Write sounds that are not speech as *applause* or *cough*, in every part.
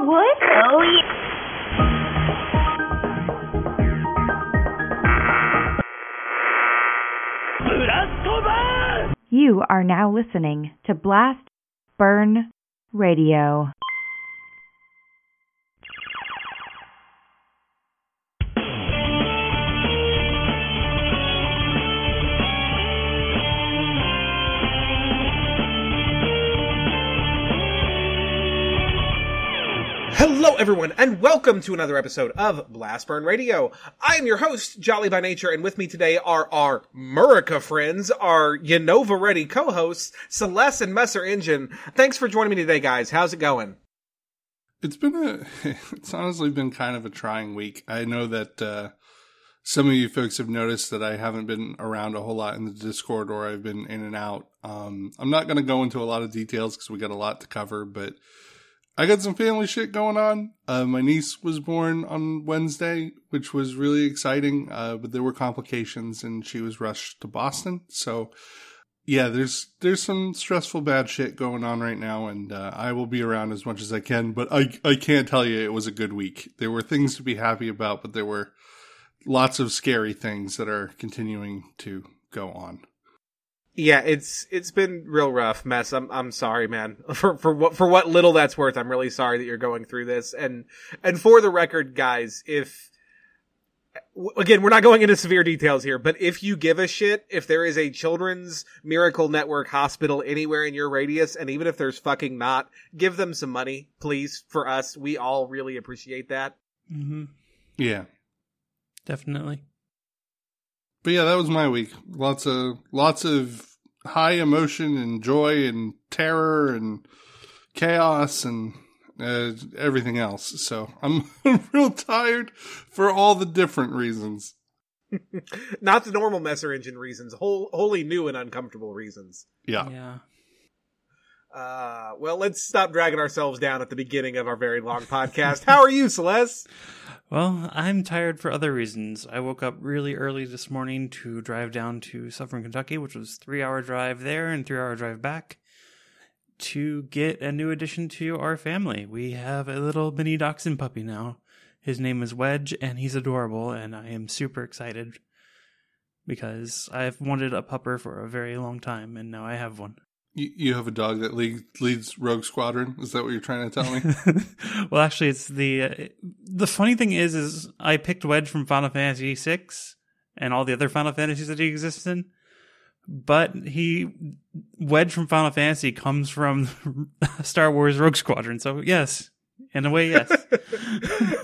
wood? Oh, yeah. You are now listening to Blast Burn Radio. Everyone, and welcome to another episode of Blast Burn Radio. I am your host, Jolly by Nature, and with me today are our Murica friends, our Unova Ready co-hosts, Celeste and Messer Engine. Thanks for joining me today, guys. How's it going? It's been a, *laughs* it's honestly been kind of a trying week. I know that, uh, some of you folks have noticed that I haven't been around a whole lot in the Discord or I've been in and out. Um, I'm not going to go into a lot of details because we got a lot to cover, but I got some family shit going on. Uh, my niece was born on Wednesday, which was really exciting, uh, but there were complications and she was rushed to Boston. So, yeah, there's there's some stressful bad shit going on right now, and uh, I will be around as much as I can. But I I can't tell you it was a good week. There were things to be happy about, but there were lots of scary things that are continuing to go on. Yeah, it's it's been real rough, mess. I'm I'm sorry, man. *laughs* For for what for what little that's worth, I'm really sorry that you're going through this. And and for the record, guys, if again, we're not going into severe details here, but if you give a shit, if there is a children's miracle network hospital anywhere in your radius, and even if there's fucking not, give them some money, please, for us. We all really appreciate that. Mm-hmm. Yeah. Definitely. But yeah, that was my week. Lots of lots of high emotion and joy and terror and chaos and uh, everything else. So I'm *laughs* real tired for all the different reasons. *laughs* Not the normal Messer engine reasons, whole, wholly new and uncomfortable reasons. Yeah. Yeah. Uh, well, let's stop dragging ourselves down at the beginning of our very long podcast. How are you, Celeste? *laughs* Well, I'm tired for other reasons. I woke up really early this morning to drive down to Suffern, Kentucky, which was three hour drive there and three hour drive back to get a new addition to our family. We have a little mini dachshund puppy now. His name is Wedge and he's adorable and I am super excited because I've wanted a pupper for a very long time and now I have one. You, you have a dog that leads, leads Rogue Squadron. Is that what you're trying to tell me? *laughs* well, actually, it's the uh, the funny thing is, is I picked Wedge from Final Fantasy VI and all the other Final Fantasies that he exists in, but he Wedge from Final Fantasy comes from *laughs* Star Wars Rogue Squadron. So yes, in a way, yes. *laughs*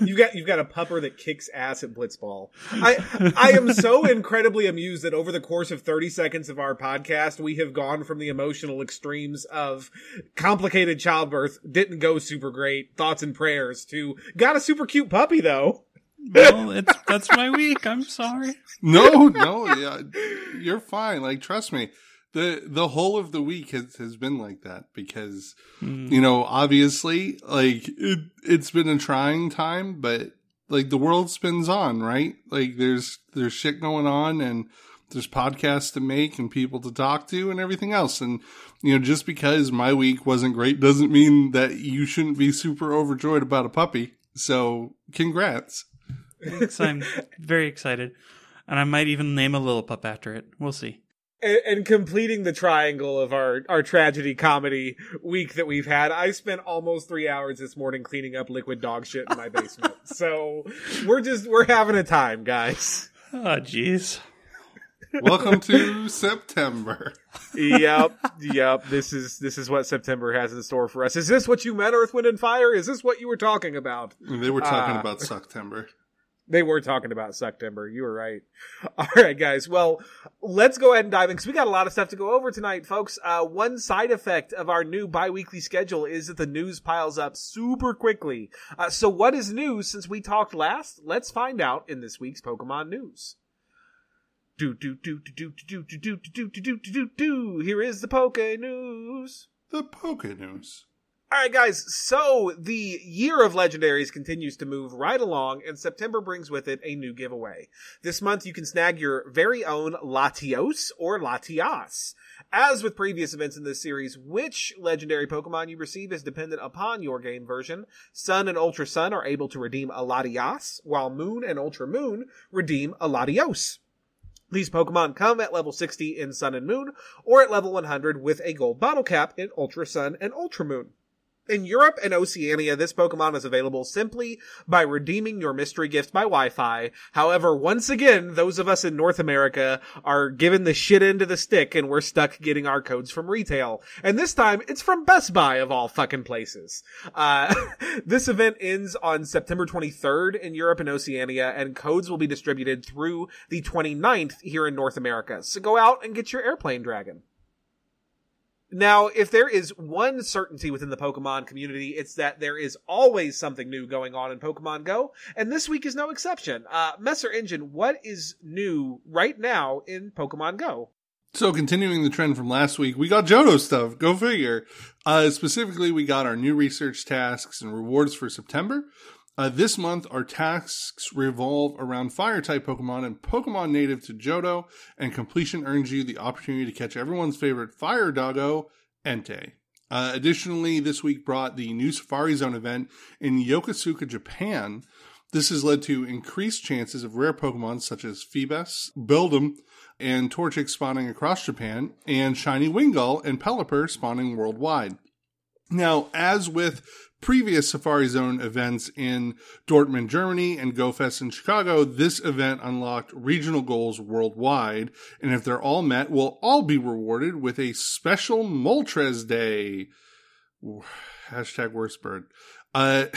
you got you've got a pupper that kicks ass at Blitzball. I I am so incredibly amused that over the course of 30 seconds of our podcast, we have gone from the emotional extremes of complicated childbirth, didn't go super great, thoughts and prayers, to got a super cute puppy though. well, it's that's my week. I'm sorry. no, no, yeah, you're fine. Like, trust me. The, the whole of the week has, has been like that because, Mm. you know, obviously, like, it, it's been a trying time, but like the world spins on, right? Like there's, there's shit going on and there's podcasts to make and people to talk to and everything else. And, you know, just because my week wasn't great doesn't mean that you shouldn't be super overjoyed about a puppy. So congrats. Thanks. I'm very excited, and I might even name a little pup after it. We'll see. And, and completing the triangle of our, our tragedy comedy week that we've had, I spent almost three hours this morning cleaning up liquid dog shit in my basement. *laughs* so we're just, we're having a time, guys. Oh, jeez. Welcome to September. yep, yep. This is this is what September has in store for us. Is this what you meant, Earth, Wind, and Fire? Is this what you were talking about? They were talking Ah. about September. They were talking about September. You were right. All right, guys. Well, let's go ahead and dive in because we got a lot of stuff to go over tonight, folks. Uh, one side effect of our new bi-weekly schedule is that the news piles up super quickly. Uh, so what is news since we talked last? Let's find out in this week's Pokemon news. Do do do do do do do do do do do do do. Here is the Poke News. The Poke News. All right, guys. So the year of legendaries continues to move right along, and September brings with it a new giveaway. This month, you can snag your very own Latios or Latias. As with previous events in this series, which legendary Pokemon you receive is dependent upon your game version. Sun and Ultra Sun are able to redeem a Latias, while Moon and Ultra Moon redeem a Latios. These Pokemon come at level 60 in Sun and Moon, or at level 100 with a gold bottle cap in Ultra Sun and Ultra Moon. In Europe and Oceania, this Pokemon is available simply by redeeming your mystery gift by Wi-Fi. However, once again, those of us in North America are given the shit end of the stick and we're stuck getting our codes from retail. And this time, it's from Best Buy of all fucking places. Uh, *laughs* this event ends on September 23rd in Europe and Oceania and codes will be distributed through the 29th here in North America. So go out and get your airplane dragon. Now, if there is one certainty within the Pokemon community, it's that there is always something new going on in Pokemon Go, and this week is no exception. Uh, Messer Engine, what is new right now in Pokemon Go? So continuing the trend from last week, we got Johto stuff. Go figure. Uh, specifically, we got our new research tasks and rewards for September. Uh, this month, our tasks revolve around fire type Pokemon and Pokemon native to Johto, and completion earns you the opportunity to catch everyone's favorite fire doggo, Entei. Uh, additionally, this week brought the new Safari Zone event in Yokosuka, Japan. This has led to increased chances of rare Pokemon such as Feebas, Beldum, and Torchic spawning across Japan, and Shiny Wingull and Pelipper spawning worldwide. Now, as with previous Safari Zone events in Dortmund, Germany and GoFest in Chicago, this event unlocked regional goals worldwide. And if they're all met, we'll all be rewarded with a special Moltres Day. *sighs* Hashtag worst bird. Uh, *laughs*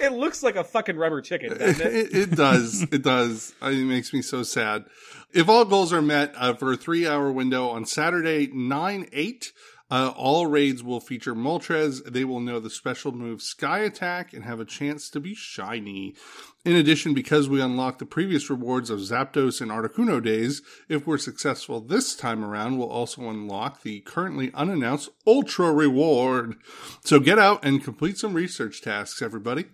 it looks like a fucking rubber chicken, doesn't it? it, *laughs* it does. It does. It makes me so sad. If all goals are met uh, for a three hour window on Saturday, 9 8, uh, all raids will feature Moltres. They will know the special move Sky Attack and have a chance to be shiny. In addition, because we unlocked the previous rewards of Zapdos and Articuno days, if we're successful this time around, we'll also unlock the currently unannounced Ultra reward. So get out and complete some research tasks, everybody.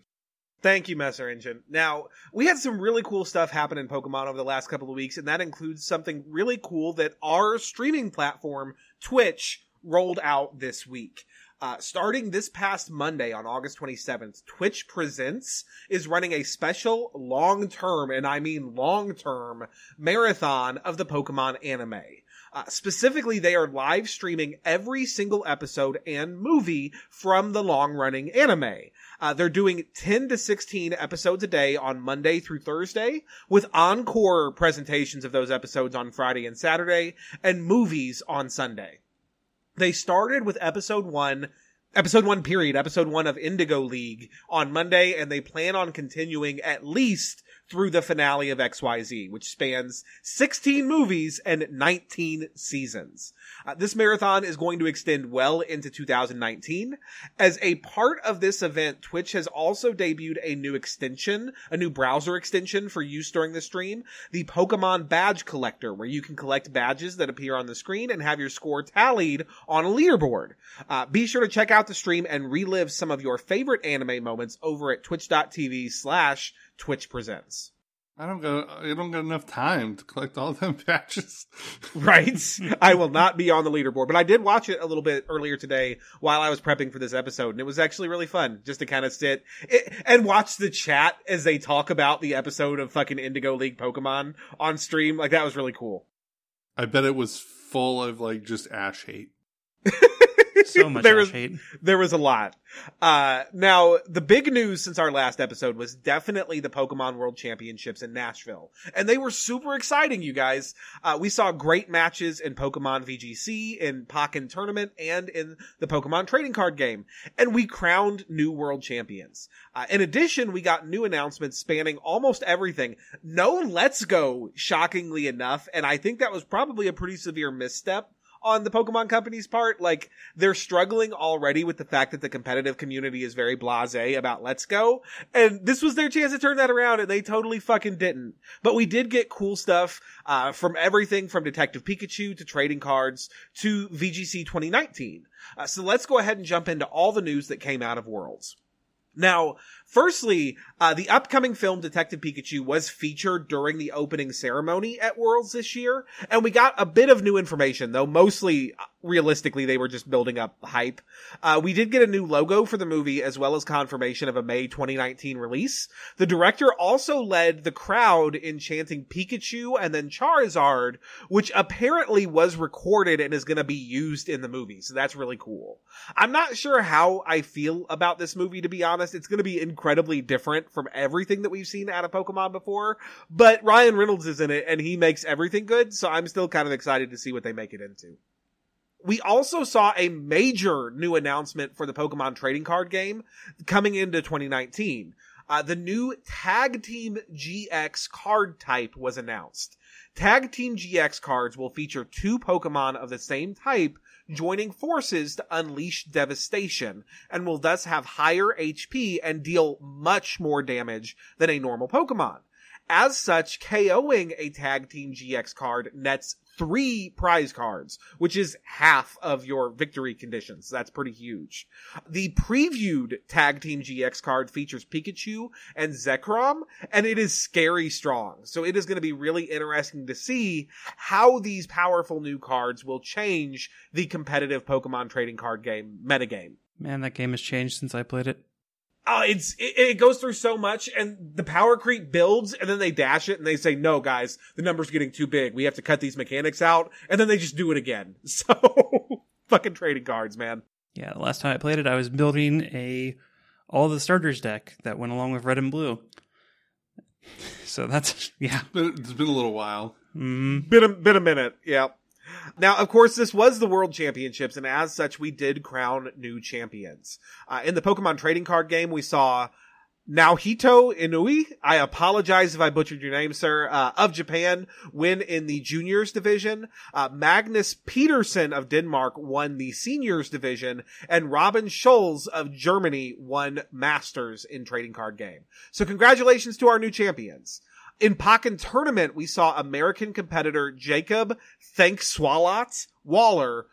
Thank you, Messer Engine. Now, we had some really cool stuff happen in Pokemon over the last couple of weeks, and that includes something really cool that our streaming platform, Twitch, rolled out this week. Uh, starting this past Monday on August 27th, Twitch Presents is running a special long term, and I mean long term, marathon of the Pokemon anime. Uh, specifically, they are live streaming every single episode and movie from the long running anime. Uh, they're doing 10 to 16 episodes a day on Monday through Thursday with encore presentations of those episodes on Friday and Saturday and movies on Sunday. They started with episode one, episode one period, episode one of Indigo League on Monday, and they plan on continuing at least through the finale of XYZ, which spans 16 movies and 19 seasons. Uh, this marathon is going to extend well into 2019. As a part of this event, Twitch has also debuted a new extension, a new browser extension for use during the stream, the Pokemon Badge Collector, where you can collect badges that appear on the screen and have your score tallied on a leaderboard. Uh, be sure to check out the stream and relive some of your favorite anime moments over at twitch.tv slash Twitch Presents. I don't got I don't got enough time to collect all them *laughs* patches. right? I will not be on the leaderboard, but I did watch it a little bit earlier today while I was prepping for this episode, and it was actually really fun just to kind of sit it, and watch the chat as they talk about the episode of fucking Indigo League Pokemon on stream. Like that was really cool. I bet it was full of like just ash hate. *laughs* *laughs* So much there was, hate. There was a lot. Uh, now the big news since our last episode was definitely the Pokemon World Championships in Nashville. And they were super exciting, you guys. Uh, we saw great matches in Pokemon VGC, in Pokken Tournament, and in the Pokemon Trading Card Game. And we crowned new world champions. Uh, in addition, we got new announcements spanning almost everything. No Let's Go, shockingly enough, and I think that was probably a pretty severe misstep on the Pokemon company's part. Like they're struggling already with the fact that the competitive community is very blasé about Let's Go, and this was their chance to turn that around, and they totally fucking didn't. But we did get cool stuff uh, from everything from Detective Pikachu to trading cards to VGC 2019. Uh, so let's go ahead and jump into all the news that came out of Worlds. Now, firstly, uh, the upcoming film Detective Pikachu was featured during the opening ceremony at Worlds this year, and we got a bit of new information, though mostly uh, realistically they were just building up hype. Uh, we did get a new logo for the movie as well as confirmation of a May 2019 release. The director also led the crowd in chanting Pikachu and then Charizard, which apparently was recorded and is going to be used in the movie. So that's really cool. I'm not sure how I feel about this movie, to be honest. It's going to be incredibly different from everything that we've seen out of Pokemon before, but Ryan Reynolds is in it and he makes everything good. So I'm still kind of excited to see what they make it into. We also saw a major new announcement for the Pokemon trading card game coming into 2019. Uh, the new Tag Team GX card type was announced. Tag Team GX cards will feature two Pokemon of the same type joining forces to unleash devastation and will thus have higher HP and deal much more damage than a normal Pokemon. As such, KOing a Tag Team GX card nets three prize cards, which is half of your victory conditions. That's pretty huge. The previewed Tag Team GX card features Pikachu and Zekrom, and it is scary strong. So it is going to be really interesting to see how these powerful new cards will change the competitive Pokemon trading card game metagame. Man, that game has changed since I played it. Oh, it's it, it, goes through so much, and the power creep builds, and then they dash it, and they say, "No, guys, the number's getting too big. We have to cut these mechanics out," and then they just do it again. *laughs* So, fucking trading cards, man. Yeah, the last time I played it, I was building a all the starters deck that went along with red and blue. So that's *laughs* yeah. It's been, it's been a little while. Mm. Been a been a minute. Yeah. Now, of course, this was the World Championships, and as such, we did crown new champions. Uh, in the Pokemon trading card game, we saw Naohito Inui, I apologize if I butchered your name, sir, uh, of Japan, win in the juniors division. Uh, Magnus Pedersen of Denmark won the seniors division, and Robin Scholz of Germany won masters in trading card game. So congratulations to our new champions. In Pokken Tournament, we saw American competitor Jacob Thankswalot Waller.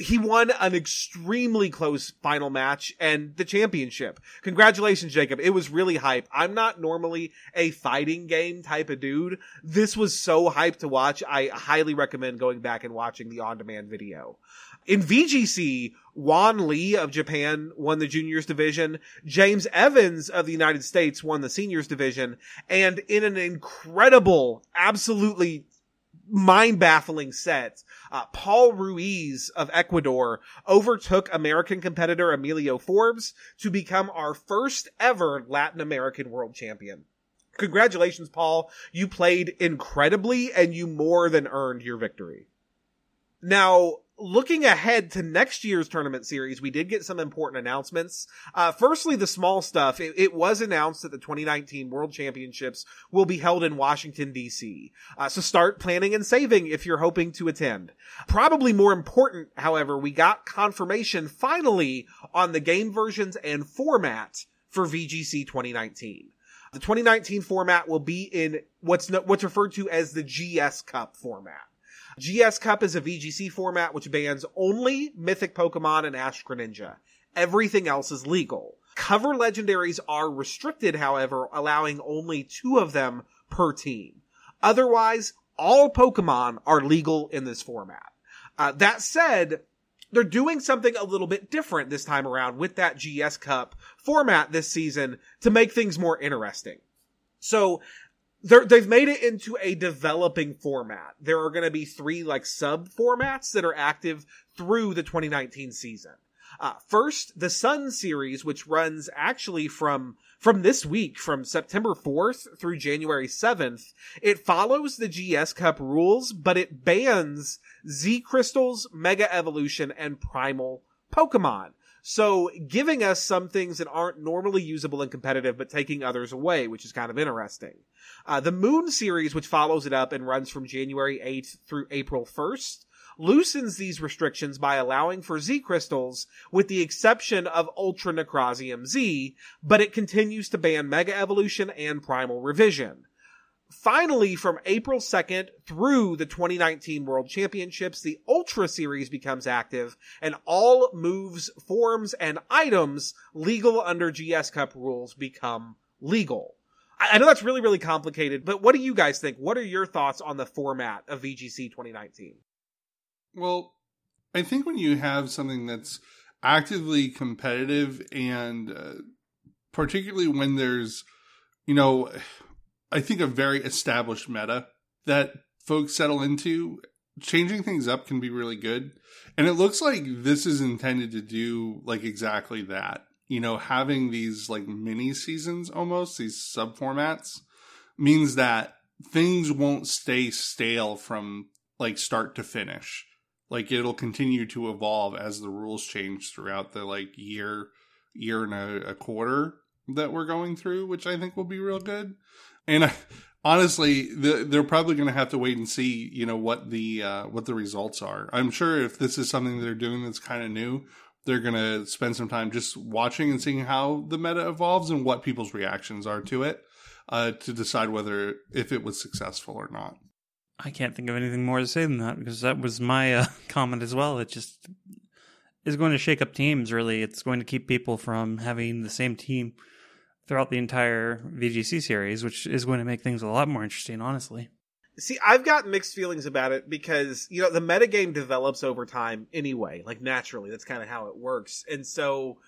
He won an extremely close final match and the championship. Congratulations, Jacob. It was really hype. I'm not normally a fighting game type of dude. This was so hype to watch. I highly recommend going back and watching the on-demand video. In VGC, Juan Lee of Japan won the juniors division. James Evans of the United States won the seniors division. And in an incredible, absolutely mind baffling set, uh, Paul Ruiz of Ecuador overtook American competitor Emilio Forbes to become our first ever Latin American world champion. Congratulations, Paul. You played incredibly and you more than earned your victory. Now, looking ahead to next year's tournament series, we did get some important announcements. Uh, firstly, the small stuff. It, it, was announced that the 2019 World Championships will be held in Washington, D.C. Uh, so start planning and saving if you're hoping to attend. Probably more important, however, we got confirmation finally on the game versions and format for VGC 2019. The 2019 format will be in what's no, what's referred to as the GS Cup format. GS Cup is a VGC format which bans only Mythic Pokemon and Ash Greninja. Everything else is legal. Cover legendaries are restricted, however, allowing only two of them per team. Otherwise, all Pokemon are legal in this format. Uh, that said, they're doing something a little bit different this time around with that GS Cup format this season to make things more interesting. So they've made it into a developing format. There are going to be three like sub formats that are active through the 2019 season. Uh, first, the Sun series, which runs actually from from this week, from September 4th through January 7th. It follows the GS Cup rules, but it bans Z Crystals, Mega Evolution, and Primal Pokemon. So giving us some things that aren't normally usable and competitive, but taking others away, which is kind of interesting. Uh, the Moon series, which follows it up and runs from January 8th through April 1st, loosens these restrictions by allowing for Z crystals with the exception of Ultranecrozium Z, but it continues to ban Mega Evolution and Primal Reversion. Finally, from April 2nd through the 2019 World Championships, the Ultra Series becomes active and all moves, forms, and items legal under GS Cup rules become legal. I know that's really, really complicated, but what do you guys think? What are your thoughts on the format of VGC 2019? Well, I think when you have something that's actively competitive and uh, particularly when there's, you know, I think a very established meta that folks settle into, changing things up can be really good. And it looks like this is intended to do like exactly that. You know, having these like mini seasons almost, these sub formats means that things won't stay stale from like start to finish. Like it'll continue to evolve as the rules change throughout the like year, year and a, a quarter that we're going through, which I think will be real good. And I, honestly, the, they're probably going to have to wait and see, you know, what the uh, what the results are. I'm sure if this is something they're doing that's kind of new, they're going to spend some time just watching and seeing how the meta evolves and what people's reactions are to it uh, to decide whether if it was successful or not. I can't think of anything more to say than that because that was my uh, *laughs* comment as well. It just is going to shake up teams. Really, it's going to keep people from having the same team throughout the entire VGC series, which is going to make things a lot more interesting, honestly. See, I've got mixed feelings about it because, you know, the metagame develops over time anyway, like naturally. That's kind of how it works. And so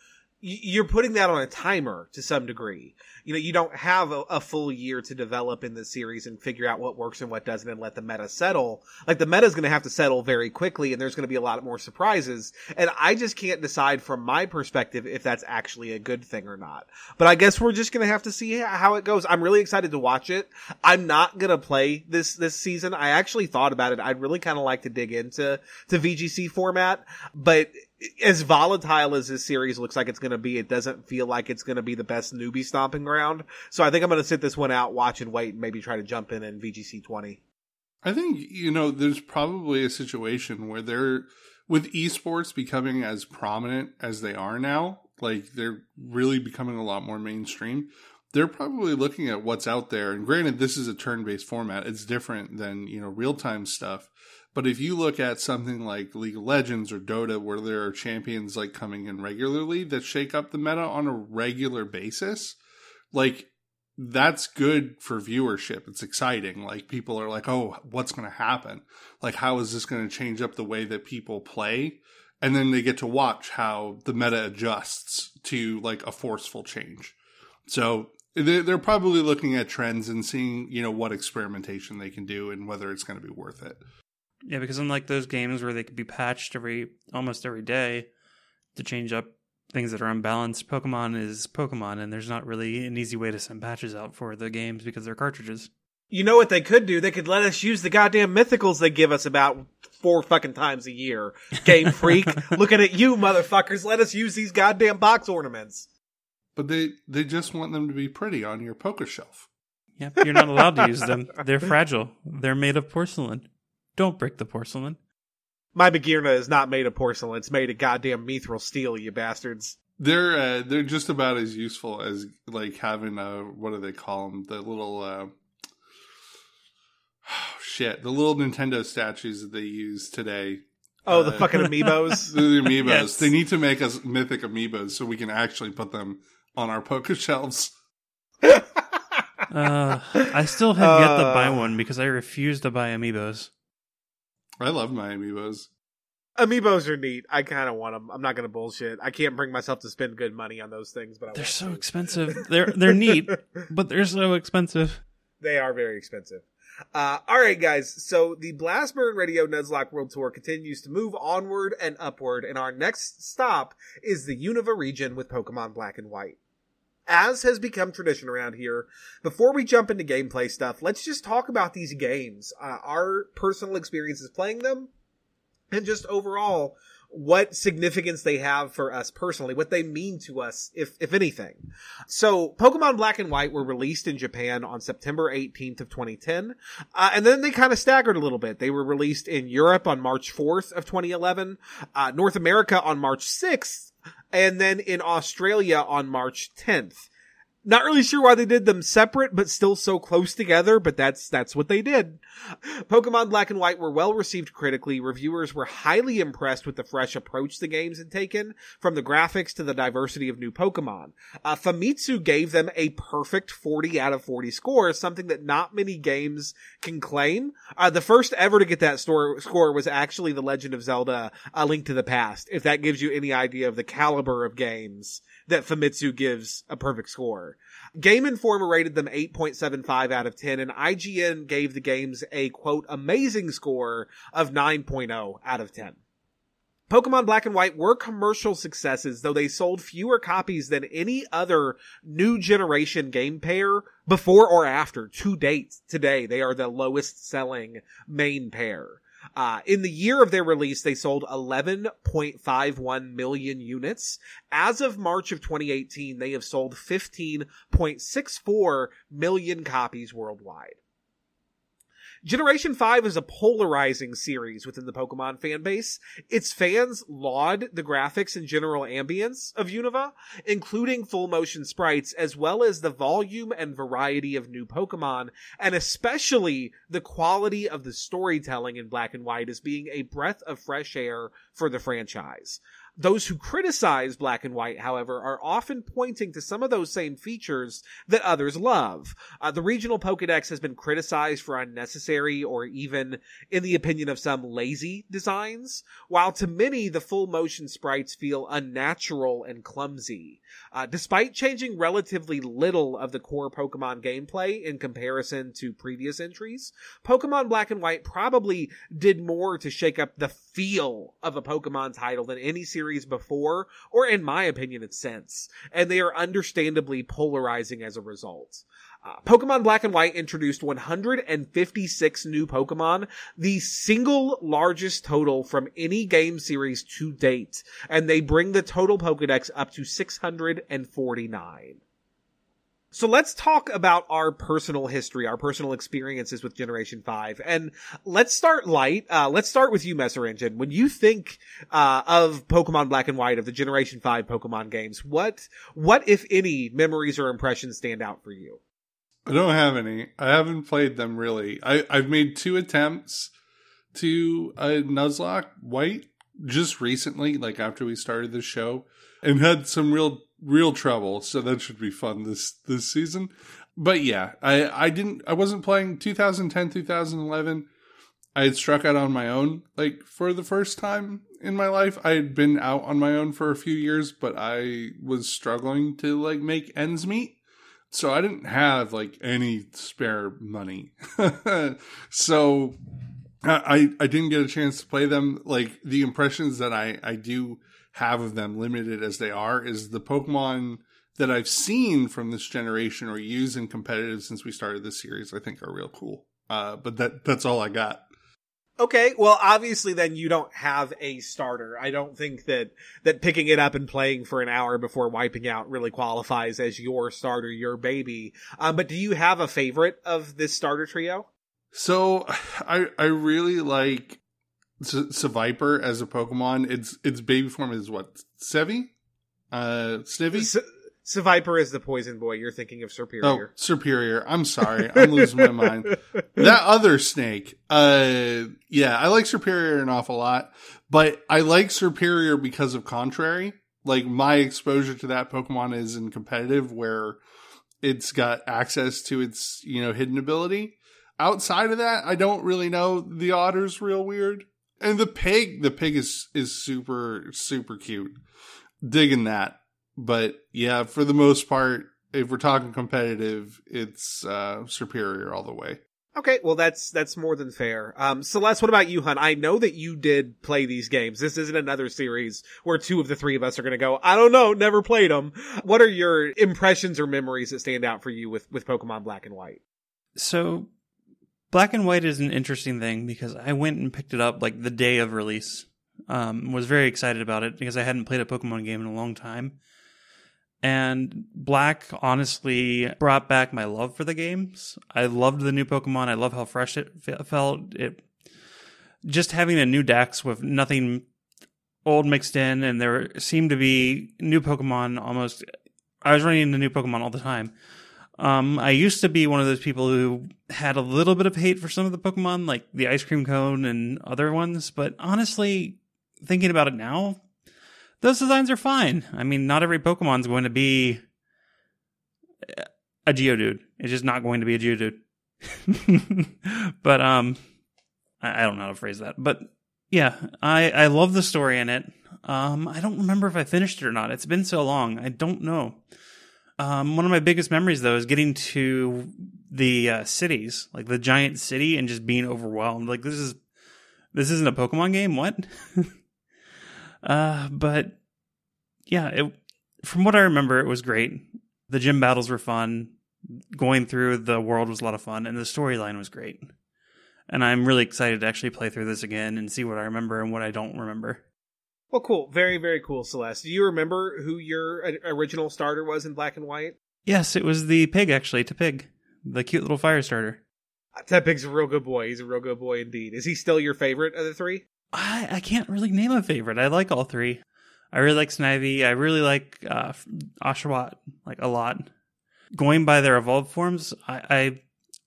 you're putting that on a timer to some degree. You know, you don't have a, a, full year to develop in the series and figure out what works and what doesn't and let the meta settle. Like the meta is going to have to settle very quickly and there's going to be a lot more surprises. And I just can't decide from my perspective if that's actually a good thing or not. But I guess we're just going to have to see how it goes. I'm really excited to watch it. I'm not going to play this, this season. I actually thought about it. I'd really kind of like to dig into, to VGC format, but as volatile as this series looks like it's going to be, it doesn't feel like it's going to be the best newbie stomping ground. So I think I'm going to sit this one out, watch and wait, and maybe try to jump in in VGC 20. I think, you know, there's probably a situation where they're, with esports becoming as prominent as they are now, like they're really becoming a lot more mainstream. They're probably looking at what's out there. And granted, this is a turn based format. It's different than, you know, real time stuff but if you look at something like League of Legends or Dota, where there are champions like coming in regularly that shake up the meta on a regular basis, like that's good for viewership. It's exciting. Like people are like, oh, what's going to happen? Like, how is this going to change up the way that people play? And then they get to watch how the meta adjusts to like a forceful change. So they're probably looking at trends and seeing, you know, what experimentation they can do and whether it's going to be worth it. Yeah, because unlike those games where they could be patched every almost every day to change up things that are unbalanced, Pokemon is Pokemon, and there's not really an easy way to send patches out for the games because they're cartridges. You know what they could do? They could let us use the goddamn mythicals they give us about four fucking times a year. Game *laughs* Freak, looking at you, motherfuckers. Let us use these goddamn box ornaments. But they they just want them to be pretty on your poker shelf. Yep, you're not allowed to use them. They're fragile. They're made of porcelain. Don't break the porcelain. My Magearna is not made of porcelain. It's made of goddamn mithril steel, you bastards. They're uh, they're just about as useful as like having a what do they call them? The little uh, oh, *sighs* shit, the little Nintendo statues that they use today. Oh, the uh, fucking *laughs* amiibos. the amiibos. Yes. They need to make us mythic amiibos so we can actually put them on our poker shelves. *laughs* uh, I still have yet to buy uh. one because I refuse to buy amiibos. I love my amiibos. Amiibos are neat. I kind of want them. I'm not going to bullshit. I can't bring myself to spend good money on those things, but I they're so to. expensive. They're they're neat, *laughs* but they're so expensive. They are very expensive. Uh, all right, guys. So the Blast Burn Radio Nuzlocke World Tour continues to move onward and upward, and our next stop is the Unova region with Pokemon Black and White as has become tradition around here, before we jump into gameplay stuff, let's just talk about these games, uh, our personal experiences playing them, and just overall what significance they have for us personally, what they mean to us, if, if anything. So Pokemon Black and White were released in Japan on September 18th of 2010. Uh, and then they kind of staggered a little bit. They were released in Europe on March 4th of 2011, uh, North America on March 6th, and then in Australia on March 10th. Not really sure why they did them separate, but still so close together, but that's, that's what they did. Pokemon Black and White were well received critically. Reviewers were highly impressed with the fresh approach the games had taken, from the graphics to the diversity of new Pokemon. Uh, Famitsu gave them a perfect 40 out of 40 score, something that not many games can claim. Uh, the first ever to get that store, score was actually The Legend of Zelda, A Link to the Past, if that gives you any idea of the caliber of games that Famitsu gives a perfect score. Game Informer rated them 8.75 out of 10 and IGN gave the games a quote amazing score of 9.0 out of 10. Pokemon Black and White were commercial successes, though they sold fewer copies than any other new generation game pair before or after. To date, today, they are the lowest selling main pair. Uh, in the year of their release, they sold 11.51 million units. As of March of 2018, they have sold 15.64 million copies worldwide. Generation 5 is a polarizing series within the Pokemon fan base. Its fans laud the graphics and general ambience of Unova, including full motion sprites, as well as the volume and variety of new Pokemon, and especially the quality of the storytelling in Black and White as being a breath of fresh air for the franchise. Those who criticize black and white, however, are often pointing to some of those same features that others love. Uh, the regional Pokedex has been criticized for unnecessary or even, in the opinion of some, lazy designs, while to many the full motion sprites feel unnatural and clumsy. Uh, despite changing relatively little of the core Pokemon gameplay in comparison to previous entries, Pokemon Black and White probably did more to shake up the feel of a Pokemon title than any series before, or in my opinion, since. And they are understandably polarizing as a result. Uh, Pokemon Black and White introduced 156 new Pokemon, the single largest total from any game series to date, and they bring the total Pokedex up to 649. So let's talk about our personal history, our personal experiences with Generation 5. And let's start light. Uh, let's start with you, Messer Engine. When you think, uh, of Pokemon Black and White, of the Generation 5 Pokemon games, what, what, if any, memories or impressions stand out for you? I don't have any. I haven't played them really. I, I've made two attempts to uh, Nuzlocke White just recently, like after we started the show, and had some real real trouble. So that should be fun this this season. But yeah, I I didn't I wasn't playing 2010 2011. I had struck out on my own like for the first time in my life. I had been out on my own for a few years, but I was struggling to like make ends meet. So I didn't have like any spare money. *laughs* so I I didn't get a chance to play them. Like the impressions that I I do have of them, limited as they are, is the Pokemon that I've seen from this generation or used in competitive since we started this series. I think are real cool. Uh, but that that's all I got. Okay, well, obviously, then you don't have a starter. I don't think that that picking it up and playing for an hour before wiping out really qualifies as your starter, your baby. Um, but do you have a favorite of this starter trio? So, *sighs* I I really like Seviper as a Pokemon. Its its baby form is what Sevi, uh, Snivy. Seviper is the poison boy. You're thinking of Serperior. Oh, Serperior. I'm sorry. I'm losing my mind. *laughs* That other snake. Uh, yeah, I like Serperior an awful lot, but I like Serperior because of Contrary. Like my exposure to that Pokemon is in competitive where it's got access to its, you know, hidden ability. Outside of that, I don't really know. The otter's real weird. And the pig, the pig is, is super, super cute. Digging that but yeah, for the most part, if we're talking competitive, it's uh, Serperior all the way. Okay, well that's that's more than fair. Um, Celeste, what about you, hun? I know that you did play these games. This isn't another series where two of the three of us are going to go. I don't know, never played them. What are your impressions or memories that stand out for you with with Pokemon Black and White? So, Black and White is an interesting thing because I went and picked it up like the day of release Um, was very excited about it because I hadn't played a Pokemon game in a long time. And Black honestly brought back my love for the games. I loved the new Pokemon. I love how fresh it felt. It just having a new dex with nothing old mixed in, and there seemed to be new Pokemon almost. I was running into new Pokemon all the time. Um, I used to be one of those people who had a little bit of hate for some of the Pokemon, like the ice cream cone and other ones, but honestly, thinking about it now, those designs are fine. I mean, not every Pokemon's going to be a Geodude. It's just not going to be a Geodude. *laughs* but um, I, I don't know how to phrase that. But yeah, I I love the story in it. Um, I don't remember if I finished it or not. It's been so long. I don't know. Um, one of my biggest memories though is getting to the uh, cities, like the giant city, and just being overwhelmed. Like this is this isn't a Pokemon game. What? *laughs* uh, but yeah, it, from what I remember, it was great. The gym battles were fun. Going through the world was a lot of fun, and the storyline was great. And I'm really excited to actually play through this again and see what I remember and what I don't remember. Well, cool. Very, very cool, Celeste. Do you remember who your original starter was in Black and White? Yes, it was the pig, actually, to pig, the cute little fire starter. That pig's a real good boy. He's a real good boy indeed. Is he still your favorite of the three? I, I can't really name a favorite. I like all three. I really like Snivy. I really like uh, Oshawott, like a lot. Going by their evolved forms, I, I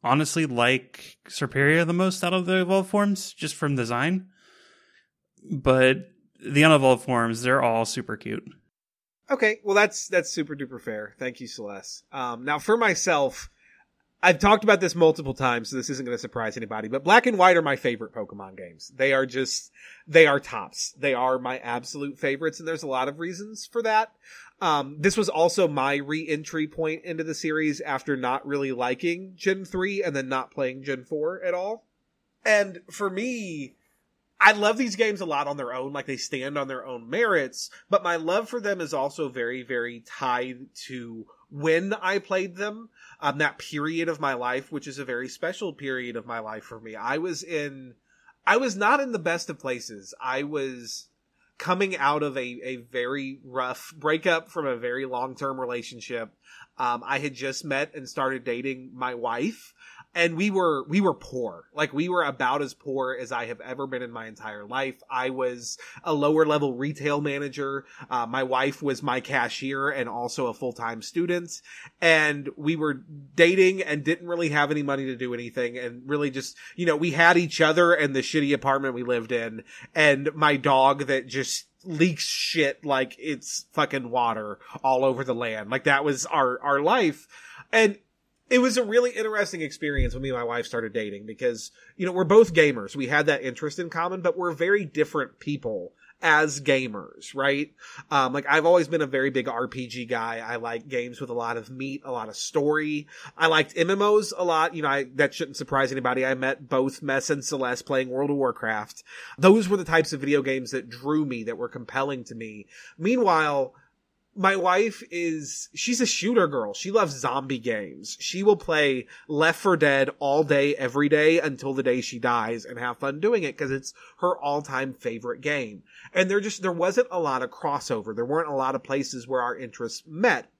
honestly like Serperior the most out of the evolved forms, just from design. But the unevolved forms, they're all super cute. Okay, well that's that's super duper fair. Thank you, Celeste. Um, now for myself, I've talked about this multiple times, so this isn't going to surprise anybody, but black and white are my favorite Pokemon games. They are just, they are tops. They are my absolute favorites, and there's a lot of reasons for that. Um, this was also my re-entry point into the series after not really liking Gen 3 and then not playing Gen 4 at all. And for me, I love these games a lot on their own, like they stand on their own merits, but my love for them is also very, very tied to when I played them, um, that period of my life, which is a very special period of my life for me. I was in, I was not in the best of places. I was coming out of a, a very rough breakup from a very long term relationship. Um, I had just met and started dating my wife and we were we were poor. Like we were about as poor as i have ever been in my entire life. I was a lower level retail manager. Uh, my wife was my cashier and also a full-time student. And we were dating and didn't really have any money to do anything and really just you know we had each other and the shitty apartment we lived in and my dog that just leaks shit like it's fucking water all over the land. Like that was our our life. And it was a really interesting experience when me and my wife started dating because you know we're both gamers. We had that interest in common but we're very different people as gamers right? Um like i've always been a very big rpg guy. I like games with a lot of meat a lot of story. I liked mmos a lot. You know I, that shouldn't surprise anybody. I met both mess and celeste playing world of warcraft. Those were the types of video games that drew me that were compelling to me. Meanwhile my wife is she's a shooter girl. She loves zombie games. She will play Left 4 Dead all day every day until the day she dies and have fun doing it because it's her all-time favorite game. And there just there wasn't a lot of crossover. There weren't a lot of places where our interests met.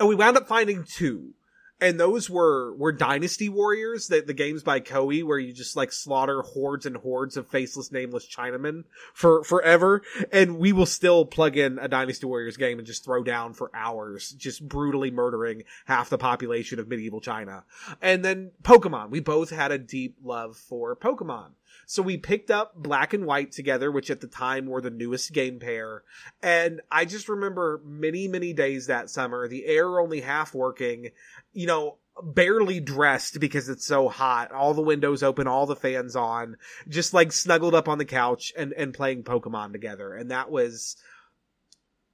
And we wound up finding two and those were were Dynasty Warriors, the, the games by Koei, where you just like slaughter hordes and hordes of faceless, nameless Chinamen for forever. And we will still plug in a Dynasty Warriors game and just throw down for hours, just brutally murdering half the population of medieval China. And then Pokemon, we both had a deep love for Pokemon. So we picked up Black and White together, which at the time were the newest game pair. And I just remember many, many days that summer, the air only half working, you know, barely dressed because it's so hot, all the windows open, all the fans on, just like snuggled up on the couch and, and playing Pokemon together. And that was,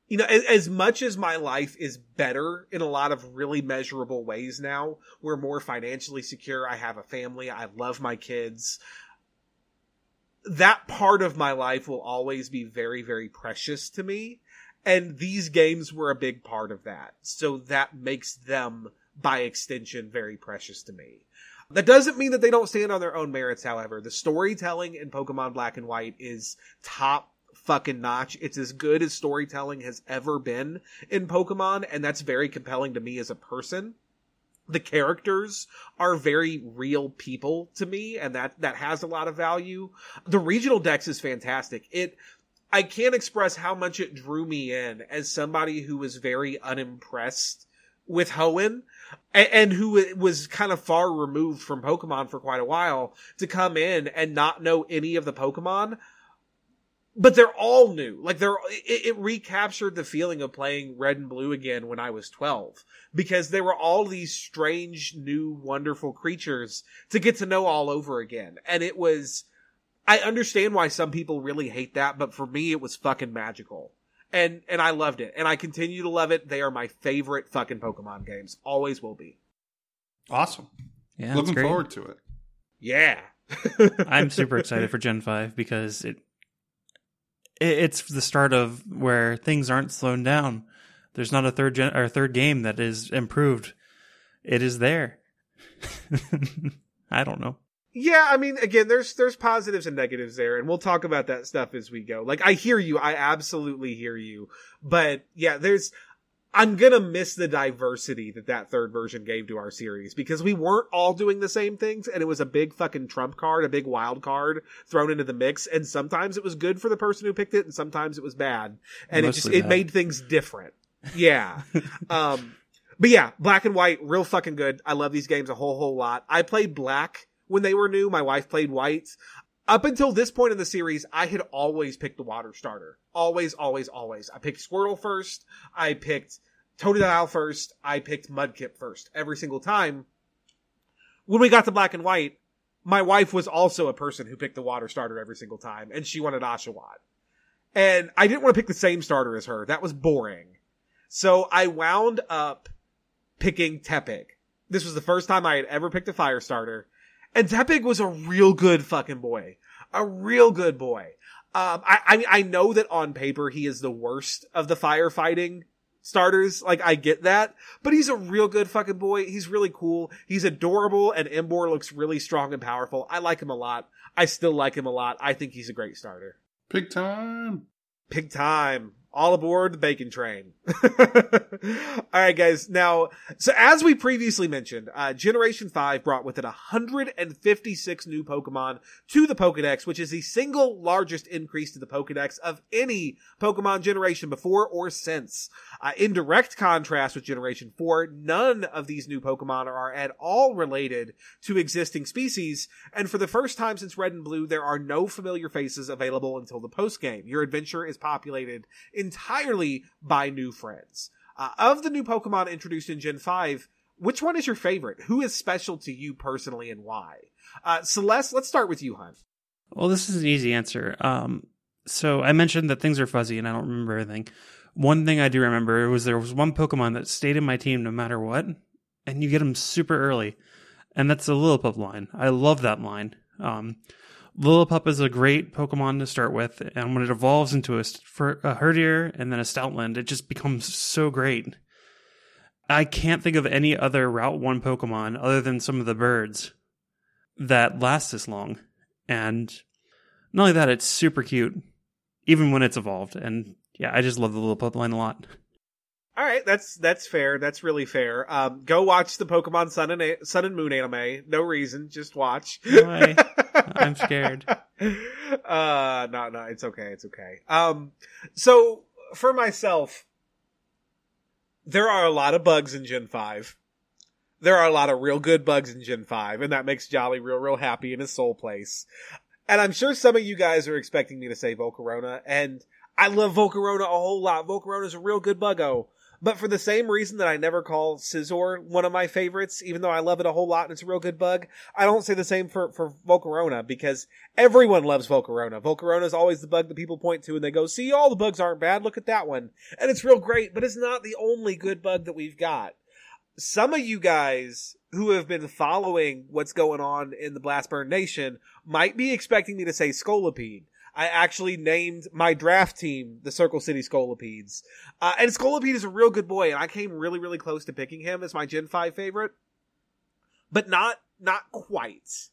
you know, as, as, much as my life is better in a lot of really measurable ways now, we're more financially secure. I have a family. I love my kids that part of my life will always be very, very precious to me. And these games were a big part of that. So that makes them, by extension, very precious to me. That doesn't mean that they don't stand on their own merits, however. The storytelling in Pokemon Black and White is top fucking notch. It's as good as storytelling has ever been in Pokemon, and that's very compelling to me as a person. The characters are very real people to me, and that, that has a lot of value. The regional dex is fantastic. It, I can't express how much it drew me in as somebody who was very unimpressed with Hoenn and, and who was kind of far removed from Pokemon for quite a while to come in and not know any of the Pokemon. But they're all new. Like they're, it, it recaptured the feeling of playing Red and Blue again when I was 12 because there were all these strange, new, wonderful creatures to get to know all over again. And it was, I understand why some people really hate that, but for me, it was fucking magical and and I loved it, and I continue to love it. They are my favorite fucking Pokemon games. Always will be. Awesome. Yeah, Looking forward to it. Yeah. *laughs* I'm super excited for Gen Five because it, it it's the start of where things aren't slowing down. There's not a third gen or third game that is improved. It is there. *laughs* I don't know. Yeah, I mean, again, there's there's positives and negatives there, and we'll talk about that stuff as we go. Like, I hear you, I absolutely hear you, but yeah, there's. I'm gonna miss the diversity that that third version gave to our series because we weren't all doing the same things, and it was a big fucking trump card, a big wild card thrown into the mix, and sometimes it was good for the person who picked it, and sometimes it was bad, and it just Mostly it made things different. Yeah. *laughs* um, but yeah, black and white, real fucking good. I love these games a whole whole lot. I played black when they were new. My wife played white. Up until this point in the series, I had always picked the water starter. Always, always, always. I picked Squirtle first. I picked Totodile first. I picked Mudkip first. Every single time. When we got to black and white, my wife was also a person who picked the water starter every single time, and she wanted Oshawott. And I didn't want to pick the same starter as her. That was boring. So I wound up picking Tepig. This was the first time I had ever picked a fire starter. And Tepig was a real good fucking boy. A real good boy. Um, I, I, I know that on paper he is the worst of the firefighting starters. Like, I get that. But he's a real good fucking boy. He's really cool. He's adorable and Emboar looks really strong and powerful. I like him a lot. I still like him a lot. I think he's a great starter. Pig time. Pig time. All aboard the bacon train. *laughs* All right, guys. Now, so as we previously mentioned, uh, Generation 5 brought with it 156 new Pokemon to the Pokedex, which is the single largest increase to the Pokedex of any Pokemon generation before or since. Uh, in direct contrast with Generation 4, none of these new Pokemon are at all related to existing species, and for the first time since Red and Blue, there are no familiar faces available until the post-game. Your adventure is populated entirely by new friends. Uh, of the new Pokemon introduced in Gen 5, which one is your favorite? Who is special to you personally and why? Uh, Celeste, let's start with you, hun. Well, this is an easy answer. Um, so I mentioned that things are fuzzy and I don't remember everything. One thing I do remember was there was one Pokemon that stayed in my team no matter what, and you get them super early, and that's the Lillipup line. I love that line. Um, Lillipup is a great Pokemon to start with, and when it evolves into a, a Herdier and then a Stoutland, it just becomes so great. I can't think of any other Route 1 Pokemon other than some of the birds that last this long. And not only that, it's super cute, even when it's evolved. And yeah, I just love the little pup line a lot. All right, that's that's fair. That's really fair. Um, go watch the Pokemon Sun and A- Sun and Moon anime. No reason, just watch. Why? *laughs* I'm scared. Uh, no, no, it's okay. It's okay. Um, so for myself, there are a lot of bugs in Gen Five. There are a lot of real good bugs in Gen Five, and that makes Jolly real, real happy in his soul place. And I'm sure some of you guys are expecting me to say Volcarona, and I love Volcarona a whole lot. Volcarona is a real good buggo. But for the same reason that I never call Scizor one of my favorites, even though I love it a whole lot and it's a real good bug, I don't say the same for, for Volcarona because everyone loves Volcarona. Volcarona is always the bug that people point to and they go, see, all the bugs aren't bad. Look at that one. And it's real great, but it's not the only good bug that we've got. Some of you guys who have been following what's going on in the Blastburn Nation might be expecting me to say Scolipede. I actually named my draft team the Circle City Scolipedes. Uh, and Scolipede is a real good boy, and I came really, really close to picking him as my Gen 5 favorite. But not, not quite.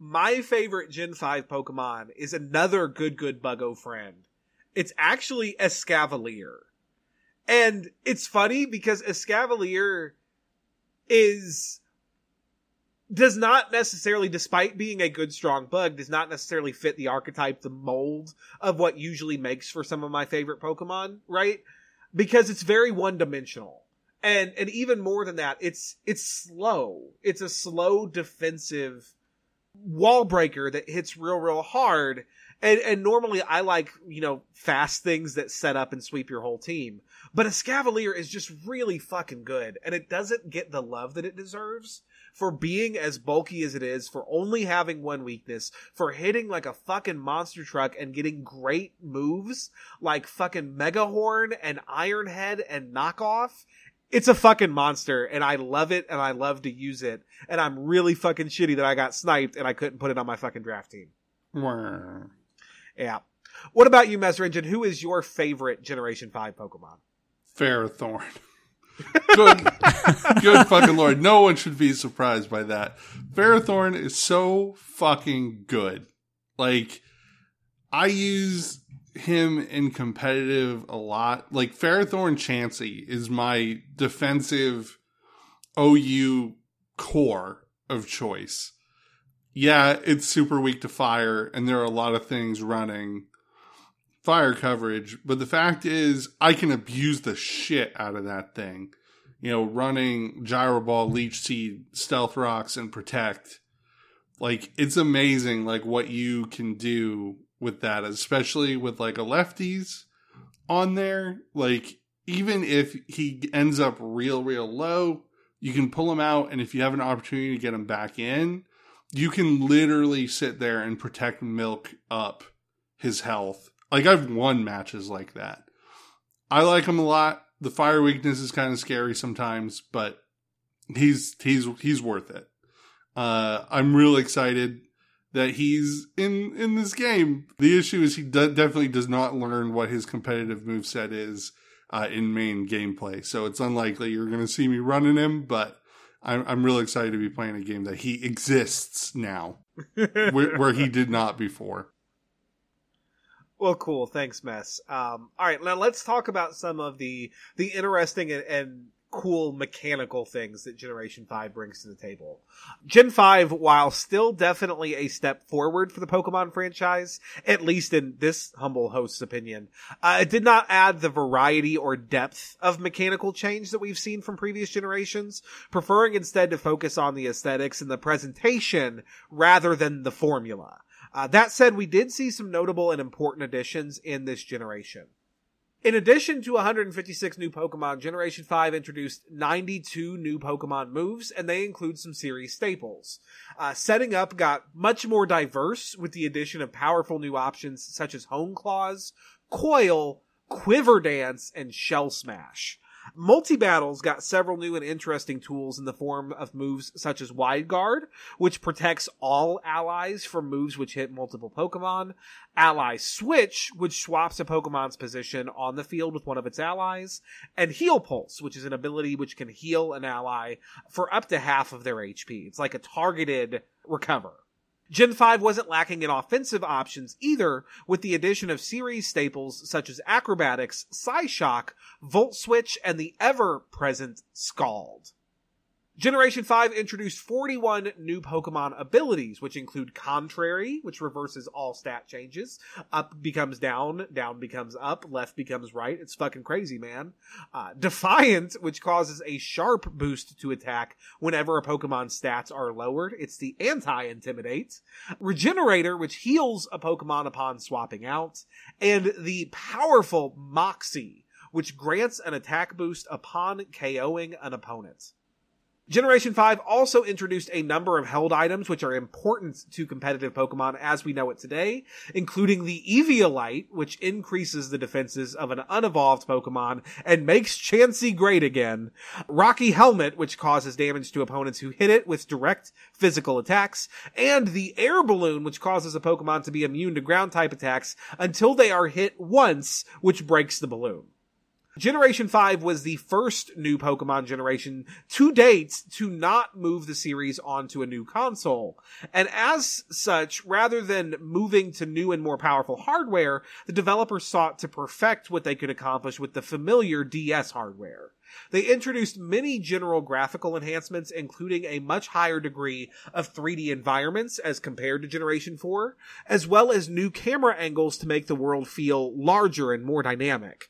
my favorite Gen 5 Pokemon is another good, good buggo friend. It's actually Escavalier. And it's funny because Escavalier is does not necessarily, despite being a good strong bug, does not necessarily fit the archetype, the mold of what usually makes for some of my favorite Pokemon, right? Because it's very one dimensional. And and even more than that, it's it's slow. It's a slow defensive wall breaker that hits real, real hard. And and normally I like, you know, fast things that set up and sweep your whole team. But Escavalier is just really fucking good, and it doesn't get the love that it deserves for being as bulky as it is, for only having one weakness, for hitting like a fucking monster truck and getting great moves like fucking Megahorn and Iron Head and Knockoff. It's a fucking monster and I love it and I love to use it. And I'm really fucking shitty that I got sniped and I couldn't put it on my fucking draft team. Yeah. What about you, Mesringen? Who is your favorite Generation 5 Pokemon? Ferrothorn. *laughs* good, good fucking lord. No one should be surprised by that. Ferrothorn is so fucking good. Like, I use him in competitive a lot. Like, Ferrothorn Chansey is my defensive OU core of choice. Yeah, it's super weak to fire, and there are a lot of things running fire coverage, but the fact is, I can abuse the shit out of that thing. You know, running Gyro Ball, Leech Seed, Stealth Rocks, and Protect. Like, it's amazing, like, what you can do with that, especially with, like, a lefties on there. Like, even if he ends up real, real low, you can pull him out, and if you have an opportunity to get him back in, you can literally sit there and protect milk up his health like I've won matches like that. I like him a lot. The fire weakness is kind of scary sometimes, but he's he's he's worth it. Uh, I'm real excited that he's in in this game. The issue is he de- definitely does not learn what his competitive move set is uh, in main gameplay. So it's unlikely you're going to see me running him, but I'm I'm real excited to be playing a game that he exists now, *laughs* where, where he did not before. Well, cool. Thanks, Mess. Um, all right, now let's talk about some of the the interesting and, and cool mechanical things that Generation 5 brings to the table. Gen 5, while still definitely a step forward for the Pokemon franchise, at least in this humble host's opinion, uh, it did not add the variety or depth of mechanical change that we've seen from previous generations, preferring instead to focus on the aesthetics and the presentation rather than the formula. Uh, that said, we did see some notable and important additions in this generation. In addition to 156 new Pokemon, Generation 5 introduced 92 new Pokemon moves, and they include some series staples. Uh, setting up got much more diverse with the addition of powerful new options such as Hone Claws, Coil, Quiver Dance, and Shell Smash. Multi battles got several new and interesting tools in the form of moves such as Wide Guard, which protects all allies from moves which hit multiple Pokemon, Ally Switch, which swaps a Pokemon's position on the field with one of its allies, and Heal Pulse, which is an ability which can heal an ally for up to half of their HP. It's like a targeted recover. Gen 5 wasn't lacking in offensive options either, with the addition of series staples such as Acrobatics, Psyshock, Volt Switch, and the ever present Scald. Generation 5 introduced 41 new Pokemon abilities, which include Contrary, which reverses all stat changes. Up becomes down, down becomes up, left becomes right. It's fucking crazy, man. Uh, Defiant, which causes a sharp boost to attack whenever a Pokemon's stats are lowered. It's the anti-intimidate. Regenerator, which heals a Pokemon upon swapping out. And the powerful Moxie, which grants an attack boost upon KOing an opponent. Generation 5 also introduced a number of held items which are important to competitive Pokemon as we know it today, including the Eviolite, which increases the defenses of an unevolved Pokemon and makes Chansey great again, Rocky Helmet, which causes damage to opponents who hit it with direct physical attacks, and the Air Balloon, which causes a Pokemon to be immune to ground type attacks until they are hit once, which breaks the balloon. Generation 5 was the first new Pokemon generation to date to not move the series onto a new console. And as such, rather than moving to new and more powerful hardware, the developers sought to perfect what they could accomplish with the familiar DS hardware. They introduced many general graphical enhancements, including a much higher degree of 3D environments as compared to Generation 4, as well as new camera angles to make the world feel larger and more dynamic.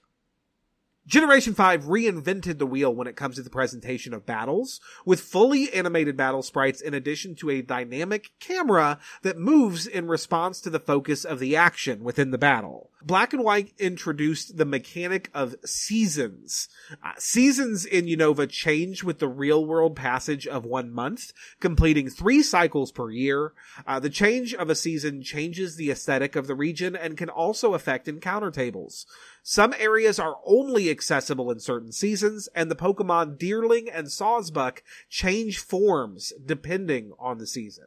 Generation 5 reinvented the wheel when it comes to the presentation of battles, with fully animated battle sprites in addition to a dynamic camera that moves in response to the focus of the action within the battle. Black and White introduced the mechanic of seasons. Uh, seasons in Unova change with the real world passage of one month, completing three cycles per year. Uh, the change of a season changes the aesthetic of the region and can also affect encounter tables. Some areas are only accessible in certain seasons, and the Pokemon Deerling and Sawsbuck change forms depending on the season.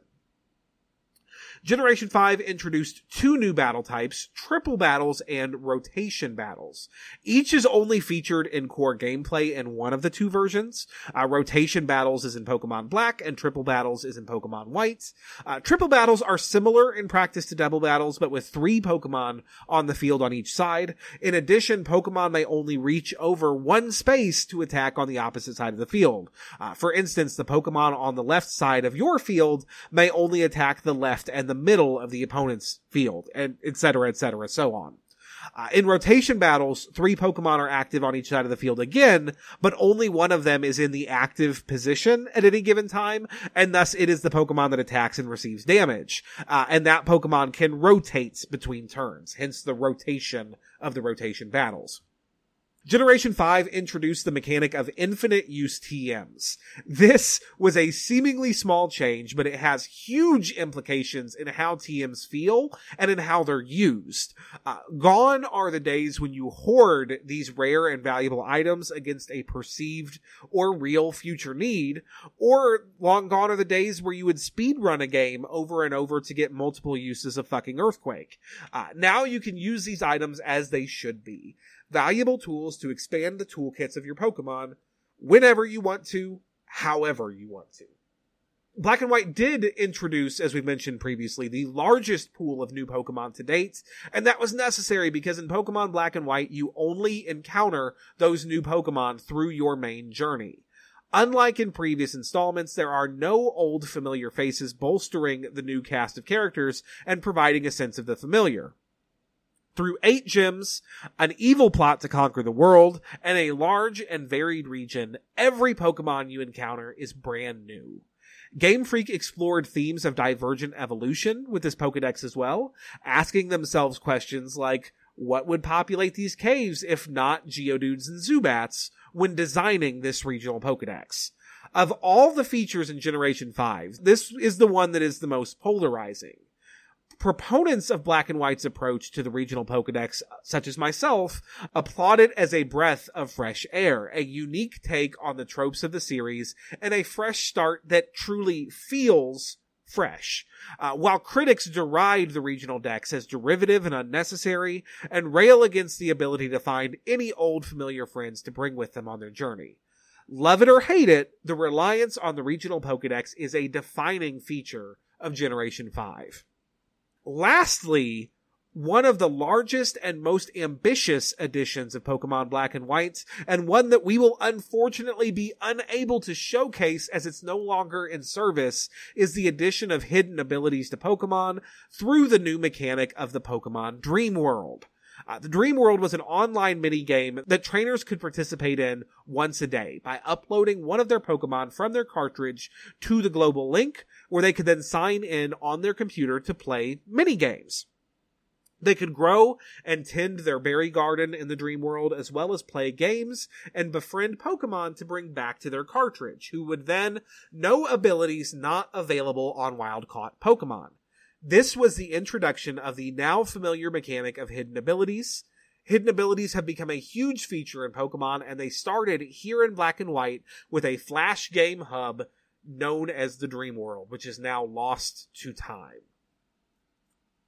Generation 5 introduced two new battle types, triple battles and rotation battles. Each is only featured in core gameplay in one of the two versions. Uh, rotation battles is in Pokemon Black and triple battles is in Pokemon White. Uh, triple battles are similar in practice to double battles, but with three Pokemon on the field on each side. In addition, Pokemon may only reach over one space to attack on the opposite side of the field. Uh, for instance, the Pokemon on the left side of your field may only attack the left and the middle of the opponent's field, and et cetera, et so on. Uh, in rotation battles, three Pokemon are active on each side of the field again, but only one of them is in the active position at any given time, and thus it is the Pokemon that attacks and receives damage. Uh, and that Pokemon can rotate between turns, hence the rotation of the rotation battles. Generation 5 introduced the mechanic of infinite use TMs. This was a seemingly small change, but it has huge implications in how TMs feel and in how they're used. Uh, gone are the days when you hoard these rare and valuable items against a perceived or real future need, or long gone are the days where you would speedrun a game over and over to get multiple uses of fucking Earthquake. Uh, now you can use these items as they should be valuable tools to expand the toolkits of your Pokemon whenever you want to, however you want to. Black and White did introduce, as we mentioned previously, the largest pool of new Pokemon to date, and that was necessary because in Pokemon Black and White, you only encounter those new Pokemon through your main journey. Unlike in previous installments, there are no old familiar faces bolstering the new cast of characters and providing a sense of the familiar. Through eight gyms, an evil plot to conquer the world, and a large and varied region, every Pokemon you encounter is brand new. Game Freak explored themes of divergent evolution with this Pokedex as well, asking themselves questions like, what would populate these caves if not Geodudes and Zubats when designing this regional Pokedex? Of all the features in Generation 5, this is the one that is the most polarizing proponents of Black and White's approach to the regional Pokedex, such as myself, applaud it as a breath of fresh air, a unique take on the tropes of the series, and a fresh start that truly feels fresh. Uh, while critics deride the regional dex as derivative and unnecessary, and rail against the ability to find any old familiar friends to bring with them on their journey. Love it or hate it, the reliance on the regional Pokedex is a defining feature of Generation 5. Lastly, one of the largest and most ambitious editions of Pokemon Black and White, and one that we will unfortunately be unable to showcase as it's no longer in service, is the addition of hidden abilities to Pokemon through the new mechanic of the Pokemon Dream World. Uh, the Dream World was an online mini game that trainers could participate in once a day by uploading one of their Pokemon from their cartridge to the global link, where they could then sign in on their computer to play mini games. They could grow and tend their berry garden in the dream world as well as play games and befriend Pokemon to bring back to their cartridge, who would then know abilities not available on wild caught Pokemon. This was the introduction of the now familiar mechanic of hidden abilities. Hidden abilities have become a huge feature in Pokemon, and they started here in Black and White with a flash game hub known as the Dream World, which is now lost to time.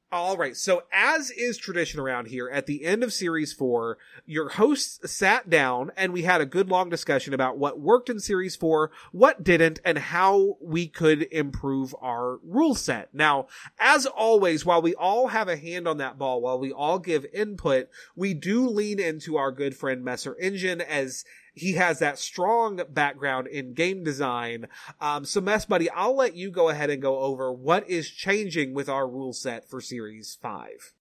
All right. So, as is tradition around here, at the end of series four, your hosts sat down and we had a good long discussion about what worked in series four, what didn't, and how we could improve our rule set. Now, as always, while we all have a hand on that ball, while we all give input, we do lean into our good friend Messer Engine as he has that strong background in game design. Um, so Mess Buddy, I'll let you go ahead and go over what is changing with our rule set for series five.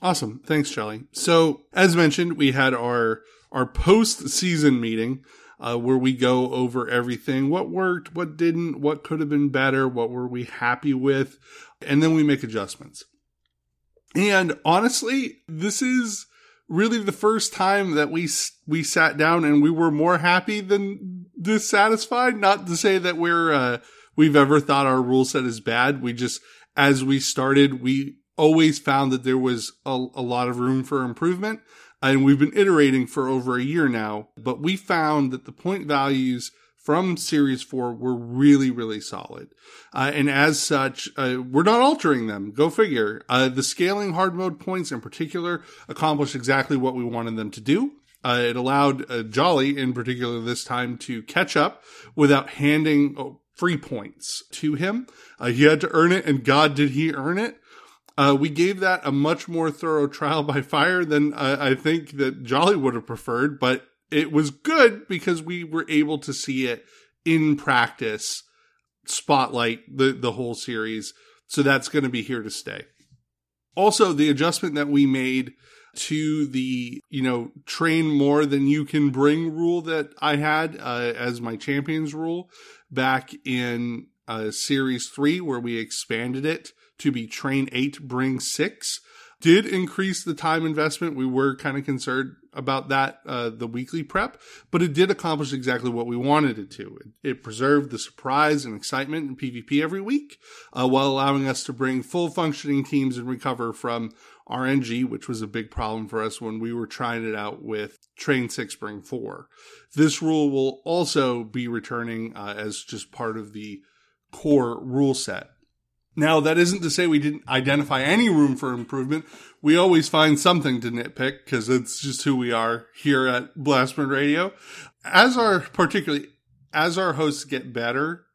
Awesome. Thanks, Charlie. So as mentioned, we had our, our post season meeting. Uh, where we go over everything, what worked, what didn't, what could have been better, what were we happy with, and then we make adjustments. And honestly, this is really the first time that we we sat down and we were more happy than dissatisfied. Not to say that we're uh, we've ever thought our rule set is bad. We just as we started, we always found that there was a, a lot of room for improvement, and we've been iterating for over a year now. But we found that the point values from Series 4 were really, really solid. Uh, and as such, uh, we're not altering them. Go figure. Uh, the scaling hard mode points in particular accomplished exactly what we wanted them to do. Uh, it allowed uh, Jolly, in particular this time, to catch up without handing oh, free points to him. Uh, he had to earn it, and God, did he earn it. Uh, we gave that a much more thorough trial by fire than uh, I think that Jolly would have preferred, but it was good because we were able to see it in practice spotlight the the whole series. So that's going to be here to stay. Also the adjustment that we made to the you know train more than you can bring rule that i had uh, as my champions rule back in uh, series 3 where we expanded it to be train 8 bring 6 did increase the time investment. We were kind of concerned about that, uh, the weekly prep, but it did accomplish exactly what we wanted it to. It, it preserved the surprise and excitement in PvP every week, uh, while allowing us to bring full functioning teams and recover from RNG, which was a big problem for us when we were trying it out with Train 6 Bring 4. This rule will also be returning uh, as just part of the core rule set. Now, that isn't to say we didn't identify any room for improvement. We always find something to nitpick because it's just who we are here at Blastburn Radio. As our, particularly, as our hosts get better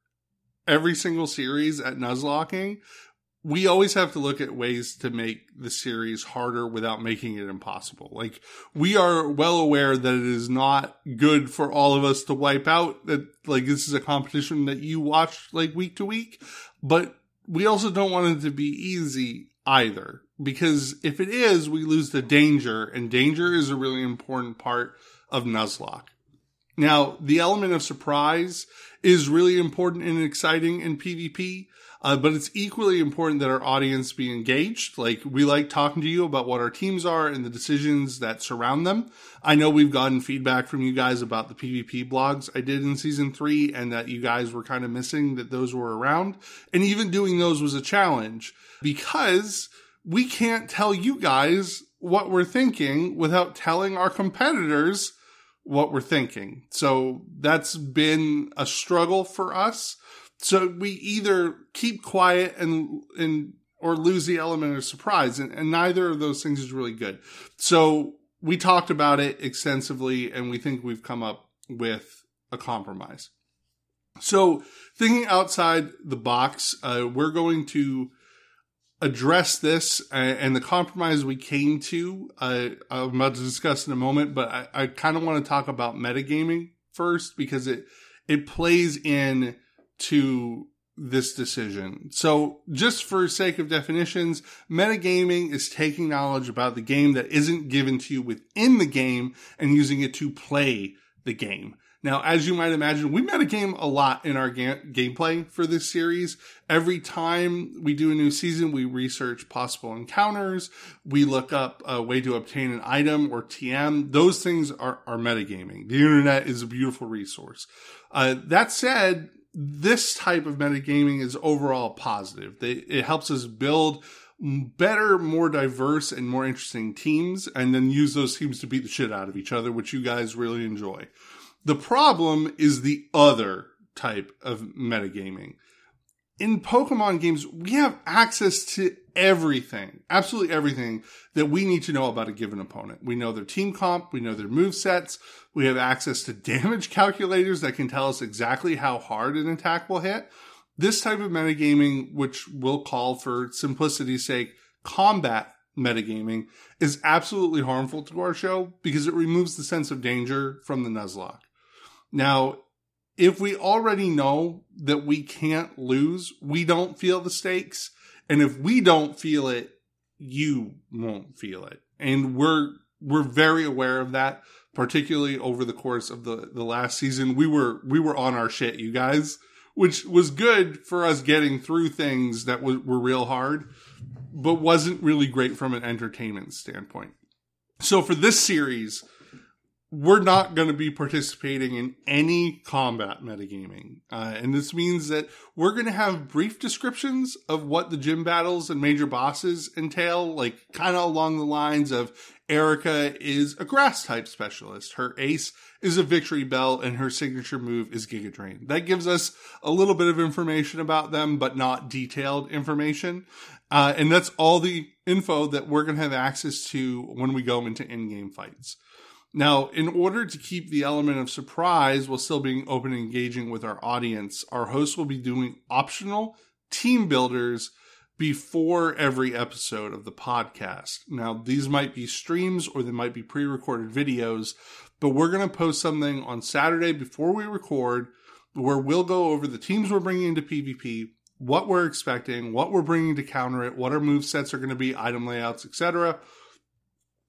every single series at Nuzlocking, we always have to look at ways to make the series harder without making it impossible. Like we are well aware that it is not good for all of us to wipe out that like this is a competition that you watch like week to week, but we also don't want it to be easy either because if it is, we lose the danger, and danger is a really important part of Nuzlocke. Now, the element of surprise is really important and exciting in PvP. Uh, but it's equally important that our audience be engaged. Like we like talking to you about what our teams are and the decisions that surround them. I know we've gotten feedback from you guys about the PvP blogs I did in season three and that you guys were kind of missing that those were around. And even doing those was a challenge because we can't tell you guys what we're thinking without telling our competitors what we're thinking. So that's been a struggle for us. So we either keep quiet and and or lose the element of surprise, and, and neither of those things is really good. So we talked about it extensively, and we think we've come up with a compromise. So thinking outside the box, uh, we're going to address this and, and the compromise we came to. Uh, I'm about to discuss in a moment, but I, I kind of want to talk about metagaming first because it it plays in to this decision. So just for sake of definitions, metagaming is taking knowledge about the game that isn't given to you within the game and using it to play the game. Now, as you might imagine, we metagame a lot in our ga- gameplay for this series. Every time we do a new season, we research possible encounters. We look up a way to obtain an item or TM. Those things are, are metagaming. The internet is a beautiful resource. Uh, that said, this type of metagaming is overall positive. They, it helps us build better, more diverse, and more interesting teams, and then use those teams to beat the shit out of each other, which you guys really enjoy. The problem is the other type of metagaming. In Pokemon games, we have access to everything, absolutely everything that we need to know about a given opponent. We know their team comp, we know their move sets, we have access to *laughs* damage calculators that can tell us exactly how hard an attack will hit. This type of metagaming, which we'll call for simplicity's sake, combat metagaming, is absolutely harmful to our show because it removes the sense of danger from the Nuzlocke. Now, if we already know that we can't lose, we don't feel the stakes. And if we don't feel it, you won't feel it. And we're, we're very aware of that, particularly over the course of the, the last season. We were, we were on our shit, you guys, which was good for us getting through things that were, were real hard, but wasn't really great from an entertainment standpoint. So for this series, we're not going to be participating in any combat metagaming. Uh, and this means that we're going to have brief descriptions of what the gym battles and major bosses entail, like kind of along the lines of Erika is a grass type specialist. Her ace is a Victreebel and her signature move is Giga Drain. That gives us a little bit of information about them, but not detailed information. Uh, and that's all the info that we're going to have access to when we go into in-game fights. Now, in order to keep the element of surprise while still being open and engaging with our audience, our hosts will be doing optional team builders before every episode of the podcast. Now, these might be streams or they might be pre recorded videos, but we're going to post something on Saturday before we record where we'll go over the teams we're bringing into PvP, what we're expecting, what we're bringing to counter it, what our move sets are going to be, item layouts, etc.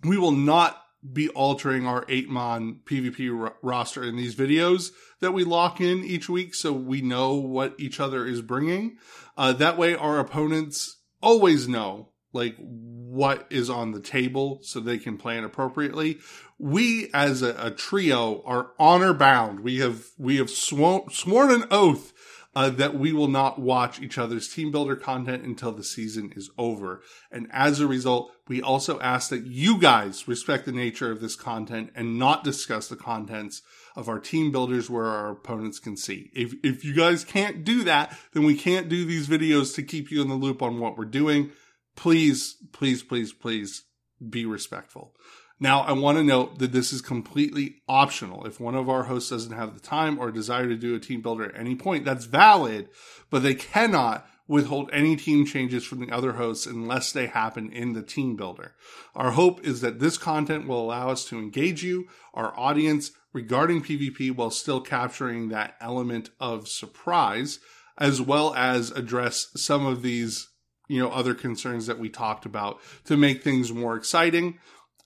We will not be altering our eight mon PvP r- roster in these videos that we lock in each week so we know what each other is bringing. Uh, that way our opponents always know like what is on the table so they can plan appropriately. We as a, a trio are honor bound. We have, we have sworn, sworn an oath uh, that we will not watch each other's team builder content until the season is over. And as a result, we also ask that you guys respect the nature of this content and not discuss the contents of our team builders where our opponents can see. If, if you guys can't do that, then we can't do these videos to keep you in the loop on what we're doing. Please, please, please, please be respectful. Now, I want to note that this is completely optional. If one of our hosts doesn't have the time or desire to do a team builder at any point, that's valid, but they cannot withhold any team changes from the other hosts unless they happen in the team builder. Our hope is that this content will allow us to engage you, our audience, regarding PvP while still capturing that element of surprise, as well as address some of these, you know, other concerns that we talked about to make things more exciting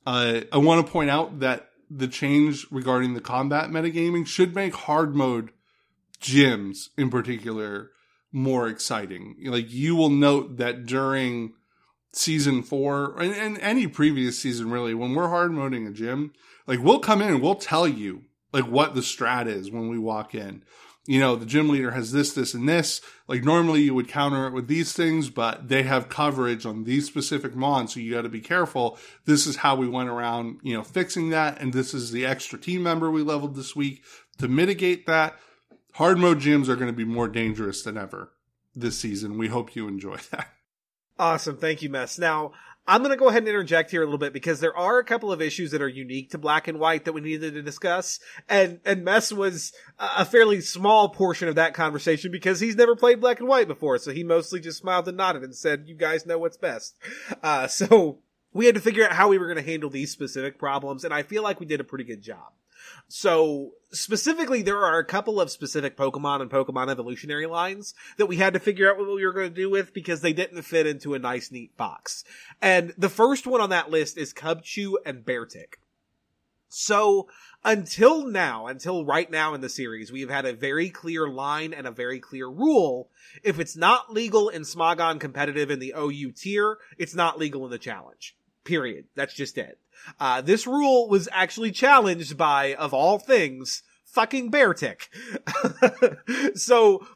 uh, I want to point out that the change regarding the combat metagaming should make hard mode gyms in particular more exciting. Like you will note that during season four and, and any previous season really, when we're hard moding a gym, like we'll come in and we'll tell you like what the strat is when we walk in you know, the gym leader has this, this, and this. Like normally you would counter it with these things, but they have coverage on these specific mons. So you got to be careful. This is how we went around, you know, fixing that. And this is the extra team member we leveled this week to mitigate that. Hard mode gyms are going to be more dangerous than ever this season. We hope you enjoy *laughs* that. Awesome. Thank you, Mess. Now, I'm going to go ahead and interject here a little bit because there are a couple of issues that are unique to black and white that we needed to discuss. And, and Mess was a fairly small portion of that conversation because he's never played black and white before. So he mostly just smiled and nodded and said, you guys know what's best. Uh, so we had to figure out how we were going to handle these specific problems. And I feel like we did a pretty good job. So specifically, there are a couple of specific Pokemon and Pokemon evolutionary lines that we had to figure out what we were going to do with because they didn't fit into a nice, neat box. And the first one on that list is Cubchoo and Beartic. So until now, until right now in the series, we have had a very clear line and a very clear rule. If it's not legal in Smogon competitive in the OU tier, it's not legal in the challenge. Period. That's just it. Uh, this rule was actually challenged by, of all things, fucking Beartic. *laughs* so,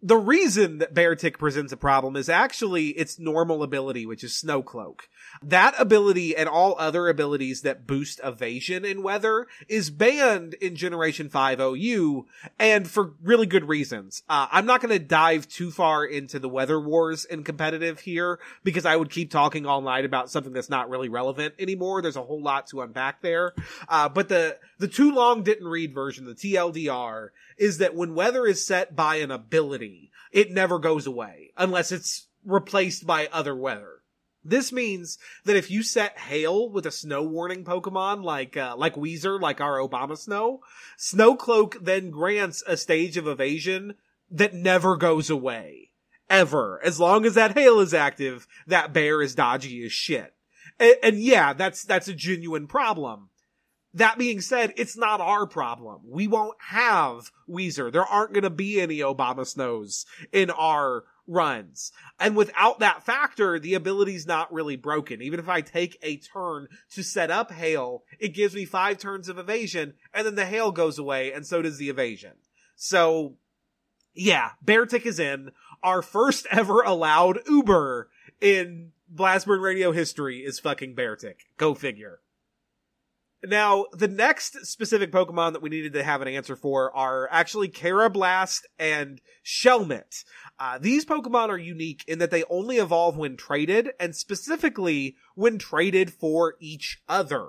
the reason that Beartic presents a problem is actually its normal ability, which is Snow Cloak. That ability and all other abilities that boost evasion in weather is banned in Generation 5 OU, and for really good reasons. Uh, I'm not going to dive too far into the weather wars in competitive here, because I would keep talking all night about something that's not really relevant anymore. There's a whole lot to unpack there. Uh, but the, the too long didn't read version, the TLDR, is that when weather is set by an ability, it never goes away unless it's replaced by other weather. This means that if you set hail with a snow warning Pokemon like uh, like Weezer, like our Abomasnow, Snowcloak then grants a stage of evasion that never goes away. Ever. As long as that hail is active, that bear is dodgy as shit. And, and yeah, that's that's a genuine problem. That being said, it's not our problem. We won't have Weezer. There aren't going to be any Abomasnows in our runs. And without that factor, the ability's not really broken. Even if I take a turn to set up hail, it gives me five turns of evasion, and then the hail goes away, and so does the evasion. So, yeah, Beartic is in. Our first ever allowed Uber in Blastburn Radio history is fucking Beartic. Go figure. Now, the next specific Pokemon that we needed to have an answer for are actually Karrablast and Shelmet. Uh, these Pokemon are unique in that they only evolve when traded, and specifically when traded for each other.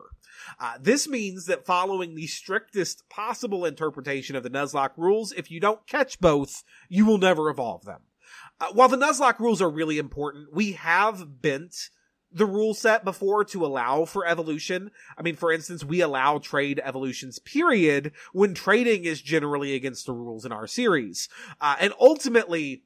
Uh, this means that following the strictest possible interpretation of the Nuzlocke rules, if you don't catch both, you will never evolve them. Uh, while the Nuzlocke rules are really important, we have bent the rule set before to allow for evolution. I mean, for instance, we allow trade evolutions, period, when trading is generally against the rules in our series. Uh, and ultimately,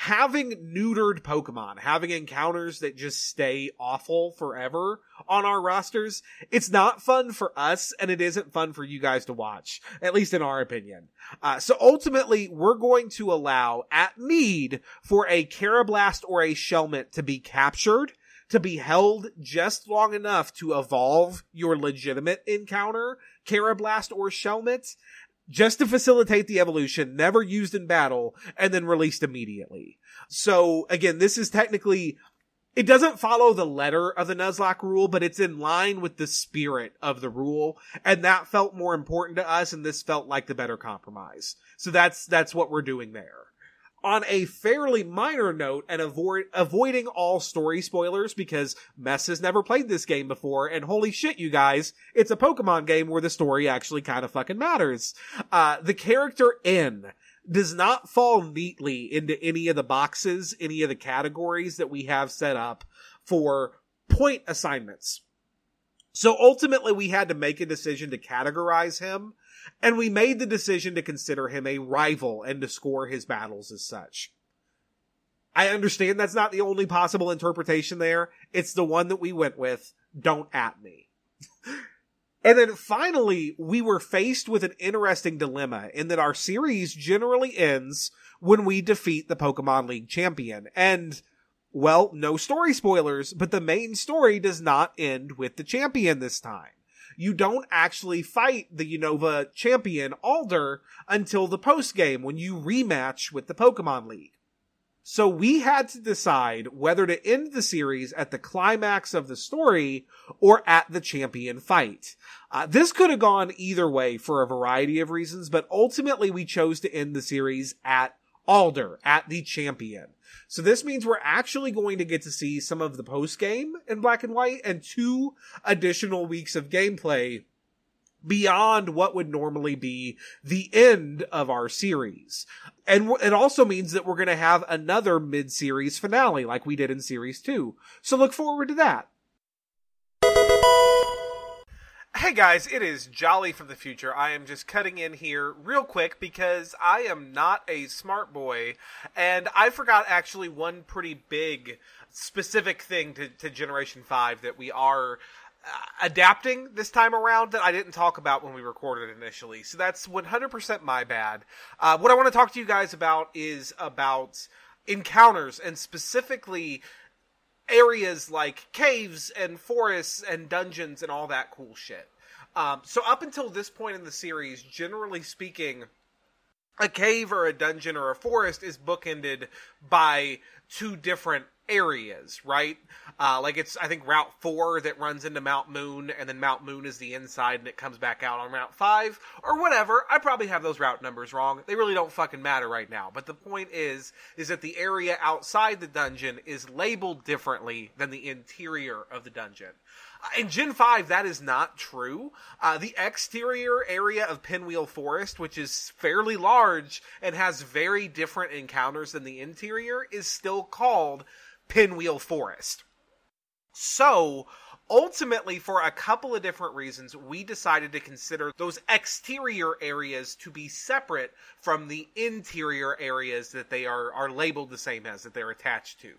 having neutered Pokemon, having encounters that just stay awful forever on our rosters, it's not fun for us and it isn't fun for you guys to watch, at least in our opinion. Uh, so ultimately, we're going to allow, at need, for a Karrablast or a Shelmet to be captured to be held just long enough to evolve your legitimate encounter, Karrablast or Shelmet, just to facilitate the evolution, never used in battle, and then released immediately. So again, this is technically, it doesn't follow the letter of the Nuzlocke rule, but it's in line with the spirit of the rule, and that felt more important to us, and this felt like the better compromise. So that's, that's what we're doing there on a fairly minor note and avoid avoiding all story spoilers because Mess has never played this game before and holy shit you guys, it's a Pokemon game where the story actually kind of fucking matters. Uh, the character N does not fall neatly into any of the boxes, any of the categories that we have set up for point assignments. So ultimately we had to make a decision to categorize him and we made the decision to consider him a rival and to score his battles as such. I understand that's not the only possible interpretation there. It's the one that we went with. Don't at me. *laughs* and then finally, we were faced with an interesting dilemma in that our series generally ends when we defeat the Pokemon League champion. And, well, no story spoilers, but the main story does not end with the champion this time you don't actually fight the Unova champion Alder until the post game when you rematch with the Pokemon League. So we had to decide whether to end the series at the climax of the story or at the champion fight. Uh, this could have gone either way for a variety of reasons, but ultimately we chose to end the series at Alder, at the champion. So this means we're actually going to get to see some of the post game in black and white and two additional weeks of gameplay beyond what would normally be the end of our series. And it also means that we're going to have another mid-series finale like we did in series 2. So look forward to that. Hey guys, it is Jolly from the future. I am just cutting in here real quick because I am not a smart boy and I forgot actually one pretty big specific thing to, to Generation 5 that we are uh, adapting this time around that I didn't talk about when we recorded initially. So that's 100% my bad. Uh, what I want to talk to you guys about is about encounters and specifically areas like caves and forests and dungeons and all that cool shit. Um, so up until this point in the series, generally speaking, a cave or a dungeon or a forest is bookended by two different areas, right? Uh, like it's, I think, Route 4 that runs into Mount Moon, and then Mount Moon is the inside and it comes back out on Route 5, or whatever. I probably have those route numbers wrong. They really don't fucking matter right now. But the point is, is that the area outside the dungeon is labeled differently than the interior of the dungeon. Uh, In Gen 5, that is not true. Uh, the exterior area of Pinwheel Forest, which is fairly large and has very different encounters than the interior, is still called Pinwheel Forest. So, ultimately, for a couple of different reasons, we decided to consider those exterior areas to be separate from the interior areas that they are, are labeled the same as, that they're attached to.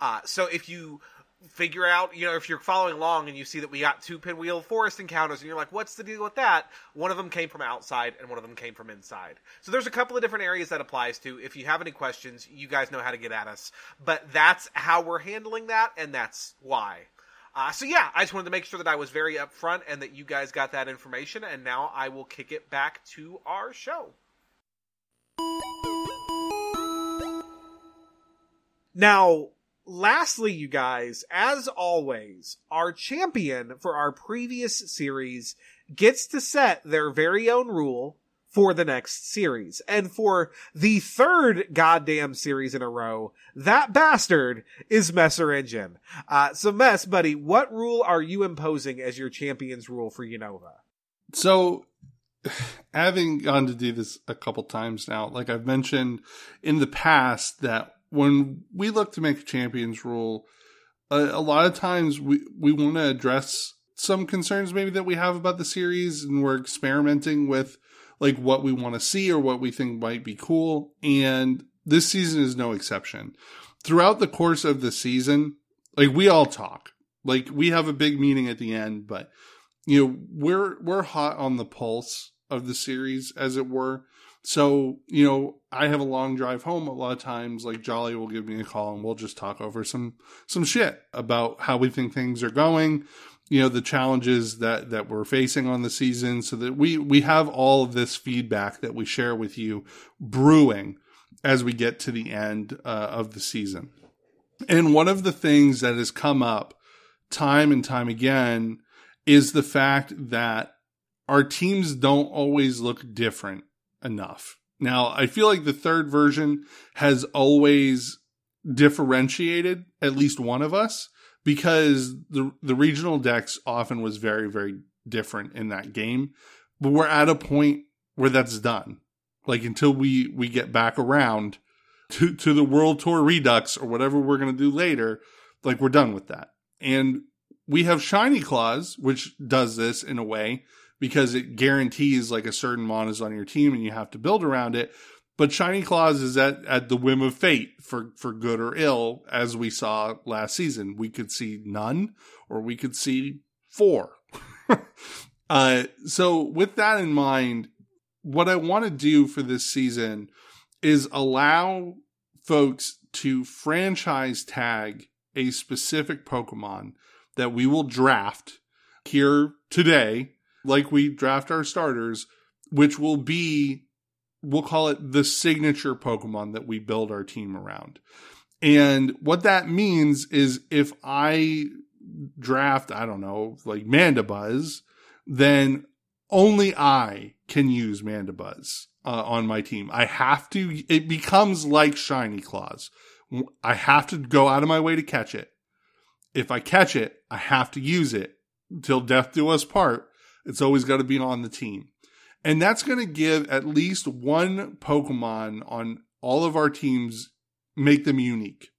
Uh, so if you figure out, you know, if you're following along and you see that we got two pinwheel forest encounters and you're like, what's the deal with that? One of them came from outside and one of them came from inside. So there's a couple of different areas that applies to. If you have any questions, you guys know how to get at us. But that's how we're handling that and that's why. Uh, so yeah, I just wanted to make sure that I was very upfront and that you guys got that information. And now I will kick it back to our show. Now, lastly, you guys, as always, our champion for our previous series gets to set their very own rule for the next series. And for the third goddamn series in a row, that bastard is Messer Engine. Uh, so Mess, buddy, what rule are you imposing as your champion's rule for Unova? So, *sighs* having gone to do this a couple times now, like I've mentioned in the past, that when we look to make a champions rule, a, a lot of times we, we want to address some concerns maybe that we have about the series and we're experimenting with like what we want to see or what we think might be cool. And this season is no exception. Throughout the course of the season, like we all talk, like we have a big meeting at the end, but you know, we're, we're hot on the pulse of the series as it were. So, you know, I have a long drive home a lot of times, like Jolly will give me a call and we'll just talk over some, some shit about how we think things are going, you know, the challenges that, that we're facing on the season so that we, we have all of this feedback that we share with you brewing as we get to the end uh, of the season. And one of the things that has come up time and time again is the fact that our teams don't always look different enough. Now, I feel like the third version has always differentiated at least one of us because the the regional dex often was very very different in that game. But we're at a point where that's done. Like until we we get back around to to the World Tour Redux or whatever we're going to do later, like we're done with that. And we have Shiny Clause, which does this in a way because it guarantees like a certain mon is on your team and you have to build around it. But Shiny Clause is at, at the whim of fate for, for good or ill, as we saw last season. We could see none or we could see four. *laughs* uh, so with that in mind, what I want to do for this season is allow folks to franchise tag a specific Pokemon that we will draft here today like we draft our starters, which will be, we'll call it the signature Pokemon that we build our team around. And what that means is if I draft, I don't know, like Mandibuzz, then only I can use Mandibuzz uh, on my team. I have to, it becomes like Shiny Clause. I have to go out of my way to catch it. If I catch it, I have to use it till death do us part it's always got to be on the team. And that's going to give at least one Pokemon on all of our teams, make them unique,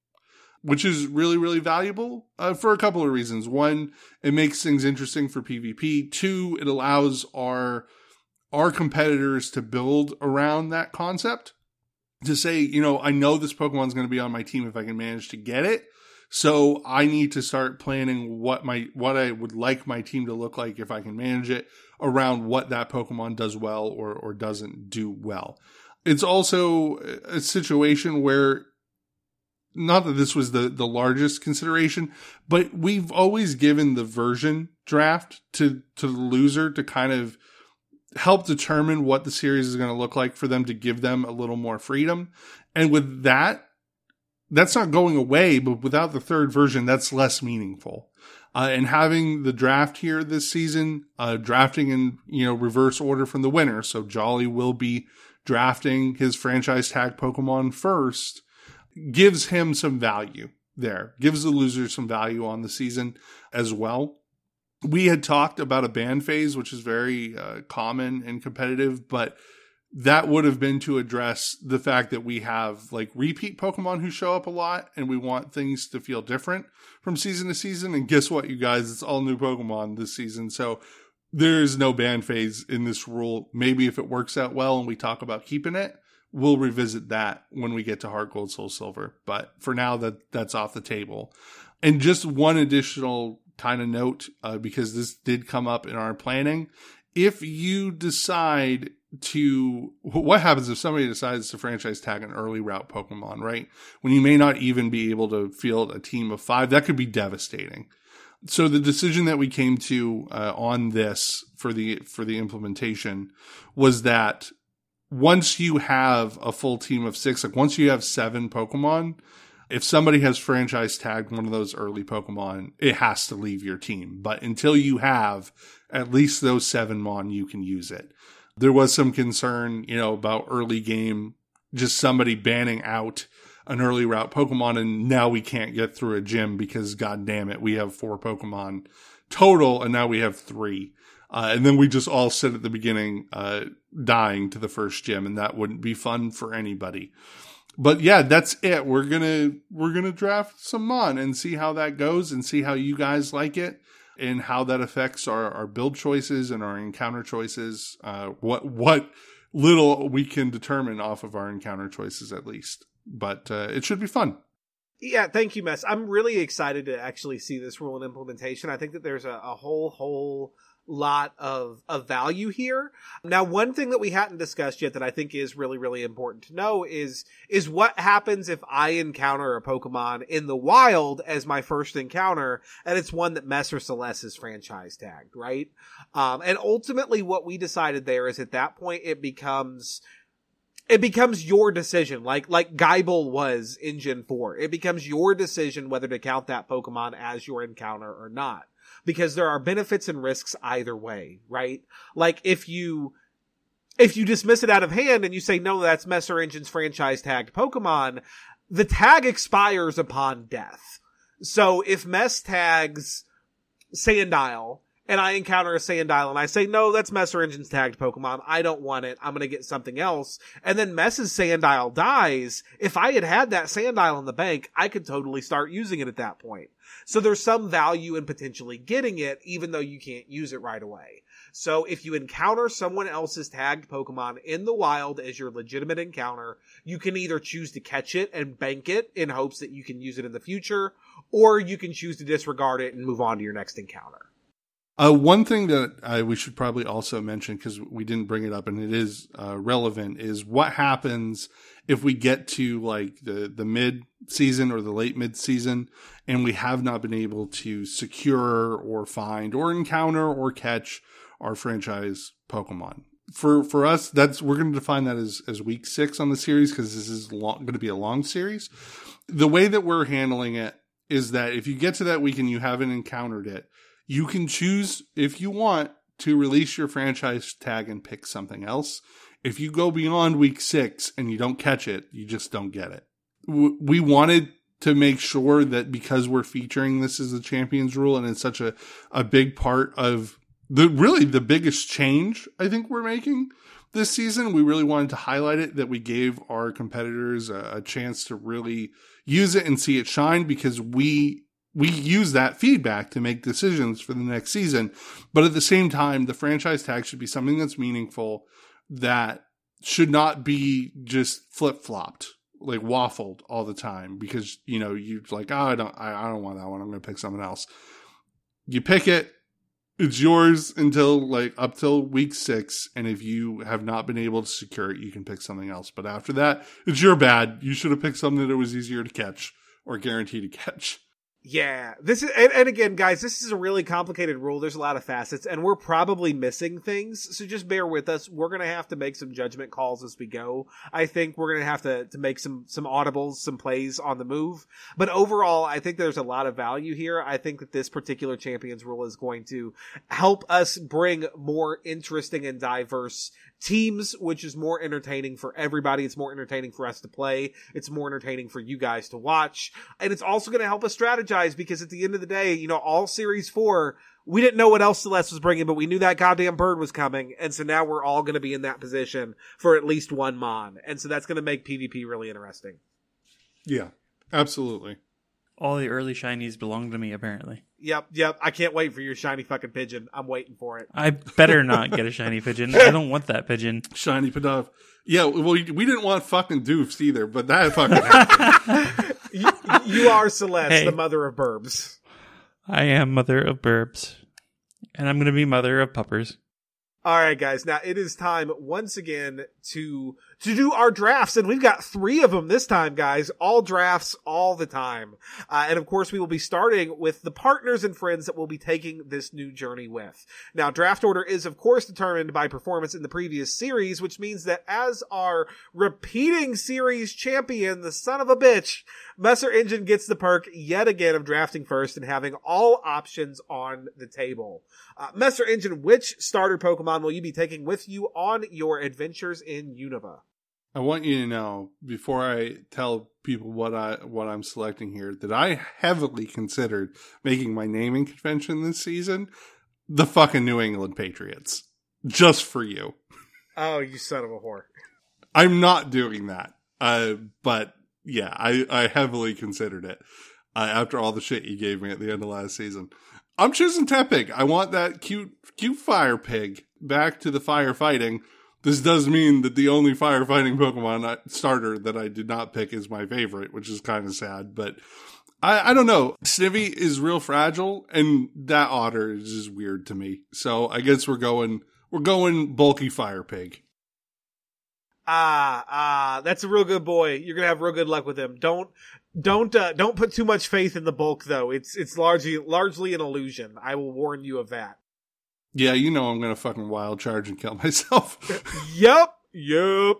which is really, really valuable uh, for a couple of reasons. One, it makes things interesting for PvP. Two, it allows our, our competitors to build around that concept to say, you know, I know this Pokemon's going to be on my team if I can manage to get it. So I need to start planning what my what I would like my team to look like if I can manage it around what that Pokemon does well or or doesn't do well. It's also a situation where not that this was the the largest consideration, but we've always given the version draft to to the loser to kind of help determine what the series is going to look like for them to give them a little more freedom. And with that, that's not going away, but without the third version, that's less meaningful. Uh, and having the draft here this season, uh, drafting in, you know, reverse order from the winner. So Jolly will be drafting his franchise tag Pokemon first gives him some value there, gives the loser some value on the season as well. We had talked about a ban phase, which is very uh, common and competitive, but that would have been to address the fact that we have like repeat Pokemon who show up a lot and we want things to feel different from season to season. And guess what, you guys? It's all new Pokemon this season. So there is no ban phase in this rule. Maybe if it works out well and we talk about keeping it, we'll revisit that when we get to Heart Gold Soul Silver. But for now, that that's off the table. And just one additional kind of note, uh, because this did come up in our planning. If you decide to, what happens if somebody decides to franchise tag an early route Pokemon, right? When you may not even be able to field a team of five, that could be devastating. So the decision that we came to uh, on this for the for the implementation was that once you have a full team of six, like once you have seven Pokemon, if somebody has franchise tagged one of those early Pokemon, it has to leave your team. But until you have at least those seven Mon, you can use it. There was some concern, you know, about early game, just somebody banning out an early route Pokemon, and now we can't get through a gym because, god damn it, we have four Pokemon total, and now we have three. Uh, and then we just all sit at the beginning, uh, dying to the first gym, and that wouldn't be fun for anybody. But yeah, that's it. We're gonna we're gonna draft some Mon and see how that goes, and see how you guys like it, and how that affects our, our build choices and our encounter choices. Uh, what what little we can determine off of our encounter choices, at least. But uh, it should be fun. Yeah, thank you, Mess. I'm really excited to actually see this rule in implementation. I think that there's a, a whole whole lot of, of value here. Now, one thing that we hadn't discussed yet that I think is really, really important to know is, is what happens if I encounter a Pokemon in the wild as my first encounter, and it's one that Messer Celeste is franchise tagged, right? Um, and ultimately what we decided there is at that point it becomes, it becomes your decision, like like Gible was in Gen 4. It becomes your decision whether to count that Pokemon as your encounter or not because there are benefits and risks either way, right? Like if you if you dismiss it out of hand and you say no, that's Messer Engine's franchise tagged Pokemon, the tag expires upon death. So if Mess tags Sandile and I encounter a Sandile and I say, no, that's Messer Engine's tagged Pokemon. I don't want it. I'm going to get something else. And then Mess's Sandile dies. If I had had that Sandile in the bank, I could totally start using it at that point. So there's some value in potentially getting it, even though you can't use it right away. So if you encounter someone else's tagged Pokemon in the wild as your legitimate encounter, you can either choose to catch it and bank it in hopes that you can use it in the future, or you can choose to disregard it and move on to your next encounter. Uh, one thing that uh, we should probably also mention because we didn't bring it up and it is uh, relevant is what happens if we get to like the the mid season or the late mid season and we have not been able to secure or find or encounter or catch our franchise Pokemon. For for us, that's we're going to define that as as week six on the series because this is going to be a long series. The way that we're handling it is that if you get to that week and you haven't encountered it, you can choose if you want to release your franchise tag and pick something else. If you go beyond week six and you don't catch it, you just don't get it. We wanted to make sure that because we're featuring this as the champions rule and it's such a, a big part of the really the biggest change I think we're making this season, we really wanted to highlight it that we gave our competitors a, a chance to really use it and see it shine because we we use that feedback to make decisions for the next season. But at the same time, the franchise tag should be something that's meaningful that should not be just flip flopped, like waffled all the time because, you know, you like, oh, I don't, I, I don't want that one. I'm going to pick something else. You pick it. It's yours until like up till week six. And if you have not been able to secure it, you can pick something else. But after that, it's your bad. You should have picked something that was easier to catch or guaranteed to catch. Yeah, this is, and, and again, guys, this is a really complicated rule. There's a lot of facets, and we're probably missing things. So just bear with us. We're gonna have to make some judgment calls as we go. I think we're gonna have to to make some some audibles, some plays on the move. But overall, I think there's a lot of value here. I think that this particular champions rule is going to help us bring more interesting and diverse teams, which is more entertaining for everybody. It's more entertaining for us to play. It's more entertaining for you guys to watch. And it's also to help us strategize because at the end of the day, you know, all series four, we didn't know what else Celeste was bringing, but we knew that goddamn bird was coming. And so now we're all going to be in that position for at least one Mon. And so that's going to make PvP really interesting. Yeah, absolutely. All the early shinies belong to me, apparently. Yep, yep. I can't wait for your shiny fucking pigeon. I'm waiting for it. I better *laughs* not get a shiny pigeon. I don't want that pigeon. Shiny Pidove. Yeah, well, we we didn't want fucking doofs either, but that fucking happened. *laughs* *laughs* you, are Celeste, Hey. the mother of burbs. I am mother of burbs. And I'm going to be mother of puppers. All right, guys. Now it is time once again to to do our drafts, and we've got three of them this time, guys. All drafts, all the time, uh, and of course we will be starting with the partners and friends that we'll be taking this new journey with. Now, draft order is of course determined by performance in the previous series, which means that as our repeating series champion, the son of a bitch, Messer Engine gets the perk yet again of drafting first and having all options on the table. Uh, Messer Engine, which starter Pokemon will you be taking with you on your adventures in Unova? I want you to know before I tell people what I what I'm selecting here that I heavily considered making my naming convention this season the fucking New England Patriots just for you. Oh, you son of a whore. I'm not doing that. Uh, but yeah, I, I heavily considered it uh, after all the shit you gave me at the end of last season. I'm choosing Tepig. I want that cute, cute fire pig back to the firefighting. This does mean that the only firefighting *laughs* Pokemon starter that I did not pick is my favorite, which is kind of sad, but I, I don't know. Snivy is real fragile and that otter is just weird to me. So I guess we're going, we're going bulky fire pig. Ah, ah, that's a real good boy. You're gonna have real good luck with him. Don't, don't, uh, don't put too much faith in the bulk though. It's, it's largely, largely an illusion. I will warn you of that. Yeah, you know I'm gonna fucking wild charge and kill *laughs* myself. Yep. Yep.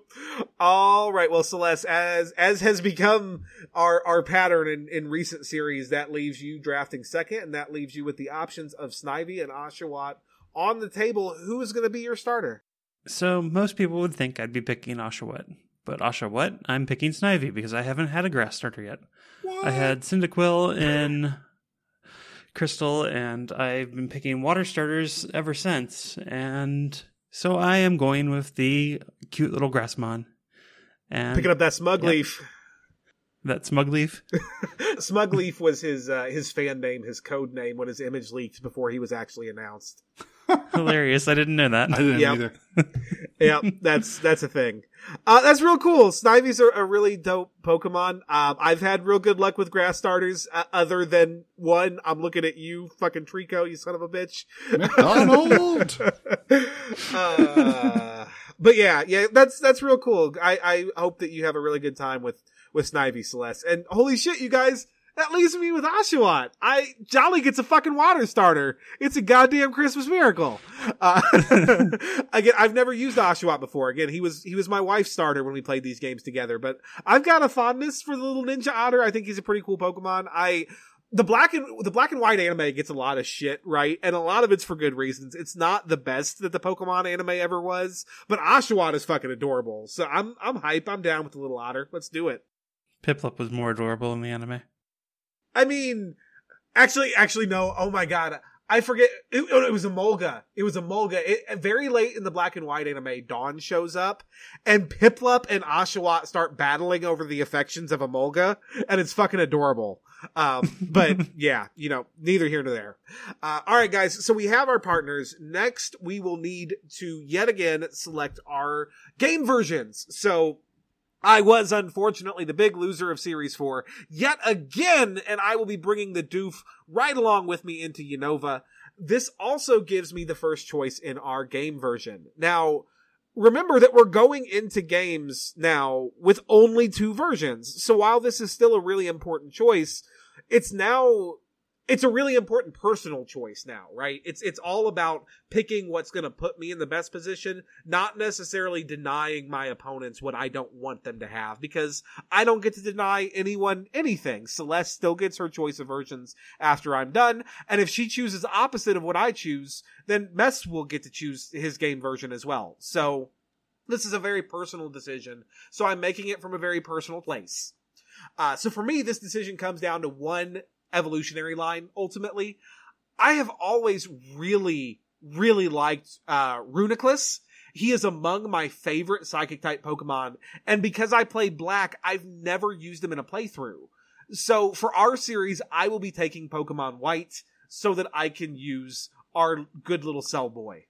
All right. Well, Celeste, as as has become our our pattern in in recent series, that leaves you drafting second, and that leaves you with the options of Snivy and Oshawott on the table. Who is going to be your starter? So most people would think I'd be picking Oshawott. But Oshawott, I'm picking Snivy because I haven't had a grass starter yet. I had Cyndaquil in Crystal, and I've been picking water starters ever since. And so I am going with the cute little Grassmon. And Picking up that Smug Yep. Leaf. that Smugleaf. *laughs* Smug Leaf was his uh, his fan name, his code name when his image leaked before he was actually announced. *laughs* Hilarious. I didn't know that. I didn't Yep. either. *laughs* yeah, that's that's a thing. Uh, that's real cool. Snivy's are a really dope Pokemon. Um, I've had real good luck with grass starters, uh, other than one. I'm looking at you, fucking Treecko, you son of a bitch. McDonald. *laughs* uh, but yeah, yeah, that's that's real cool. I I hope that you have a really good time with with Snivy Celeste. And holy shit, you guys. That leaves me with Oshawott. I Jolly gets a fucking water starter. It's a goddamn Christmas miracle. Uh, *laughs* again, I've never used Oshawott before. Again, he was he was my wife's starter when we played these games together. But I've got a fondness for the little ninja otter. I think he's a pretty cool Pokemon. I the black and the black and white anime gets a lot of shit, right? And a lot of it's for good reasons. It's not the best that the Pokemon anime ever was, but Oshawott is fucking adorable. So I'm I'm hype. I'm down with the little otter. Let's do it. Piplup was more adorable in the anime. I mean, actually, actually, no. Oh my god, I forget. It, oh, it was a Molga. It was a Molga. It, very late in the black and white anime, Dawn shows up, and Piplup and Oshawott start battling over the affections of a Molga, and it's fucking adorable. Um, *laughs* but yeah, you know, neither here nor there. Uh, all right, guys. So we have our partners. Next, we will need to yet again select our game versions. So I was unfortunately the big loser of Series 4 yet again, and I will be bringing the doof right along with me into Unova. This also gives me the first choice in our game version. Now, remember that we're going into games now with only two versions. So while this is still a really important choice, it's now it's a really important personal choice now, right? It's it's all about picking what's going to put me in the best position, not necessarily denying my opponents what I don't want them to have because I don't get to deny anyone anything. Celeste still gets her choice of versions after I'm done, and if she chooses opposite of what I choose, then Mess will get to choose his game version as well. So this is a very personal decision, so I'm making it from a very personal place. Uh, so for me, this decision comes down to one evolutionary line ultimately. I have always really, really liked uh Reuniclus. He is among my favorite psychic type Pokemon, and because I played black, I've never used him in a playthrough. So for our series, I will be taking Pokemon White so that I can use our good little cell boy.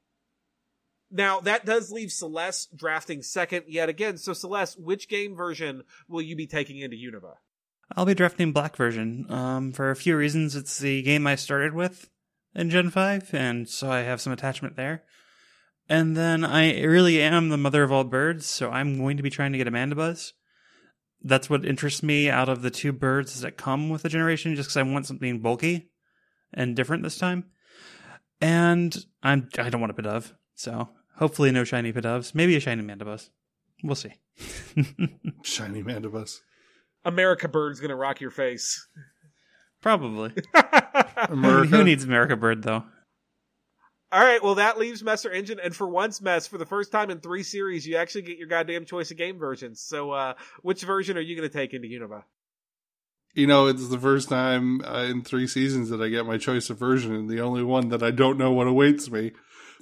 Now that does leave Celeste drafting second yet again. So Celeste, which game version will you be taking into Unova? I'll be drafting black version. Um, for a few reasons, it's the game I started with in Gen 5, and so I have some attachment there. And then I really am the mother of all birds, so I'm going to be trying to get a Mandibuzz. That's what interests me out of the two birds that come with the generation, just because I want something bulky and different this time. And I'm I don't want a Pidove, so hopefully no shiny Pidovs. Maybe a shiny Mandibuzz. We'll see. *laughs* Shiny Mandibuzz. America Bird's gonna rock your face. Probably. *laughs* Who needs America Bird though? All right, well that leaves Messer Engine, and for once, Mess, for the first time in three series, you actually get your goddamn choice of game versions. So, uh, which version are you going to take into Unova? You know, it's the first time uh, in three seasons that I get my choice of version, and the only one that I don't know what awaits me.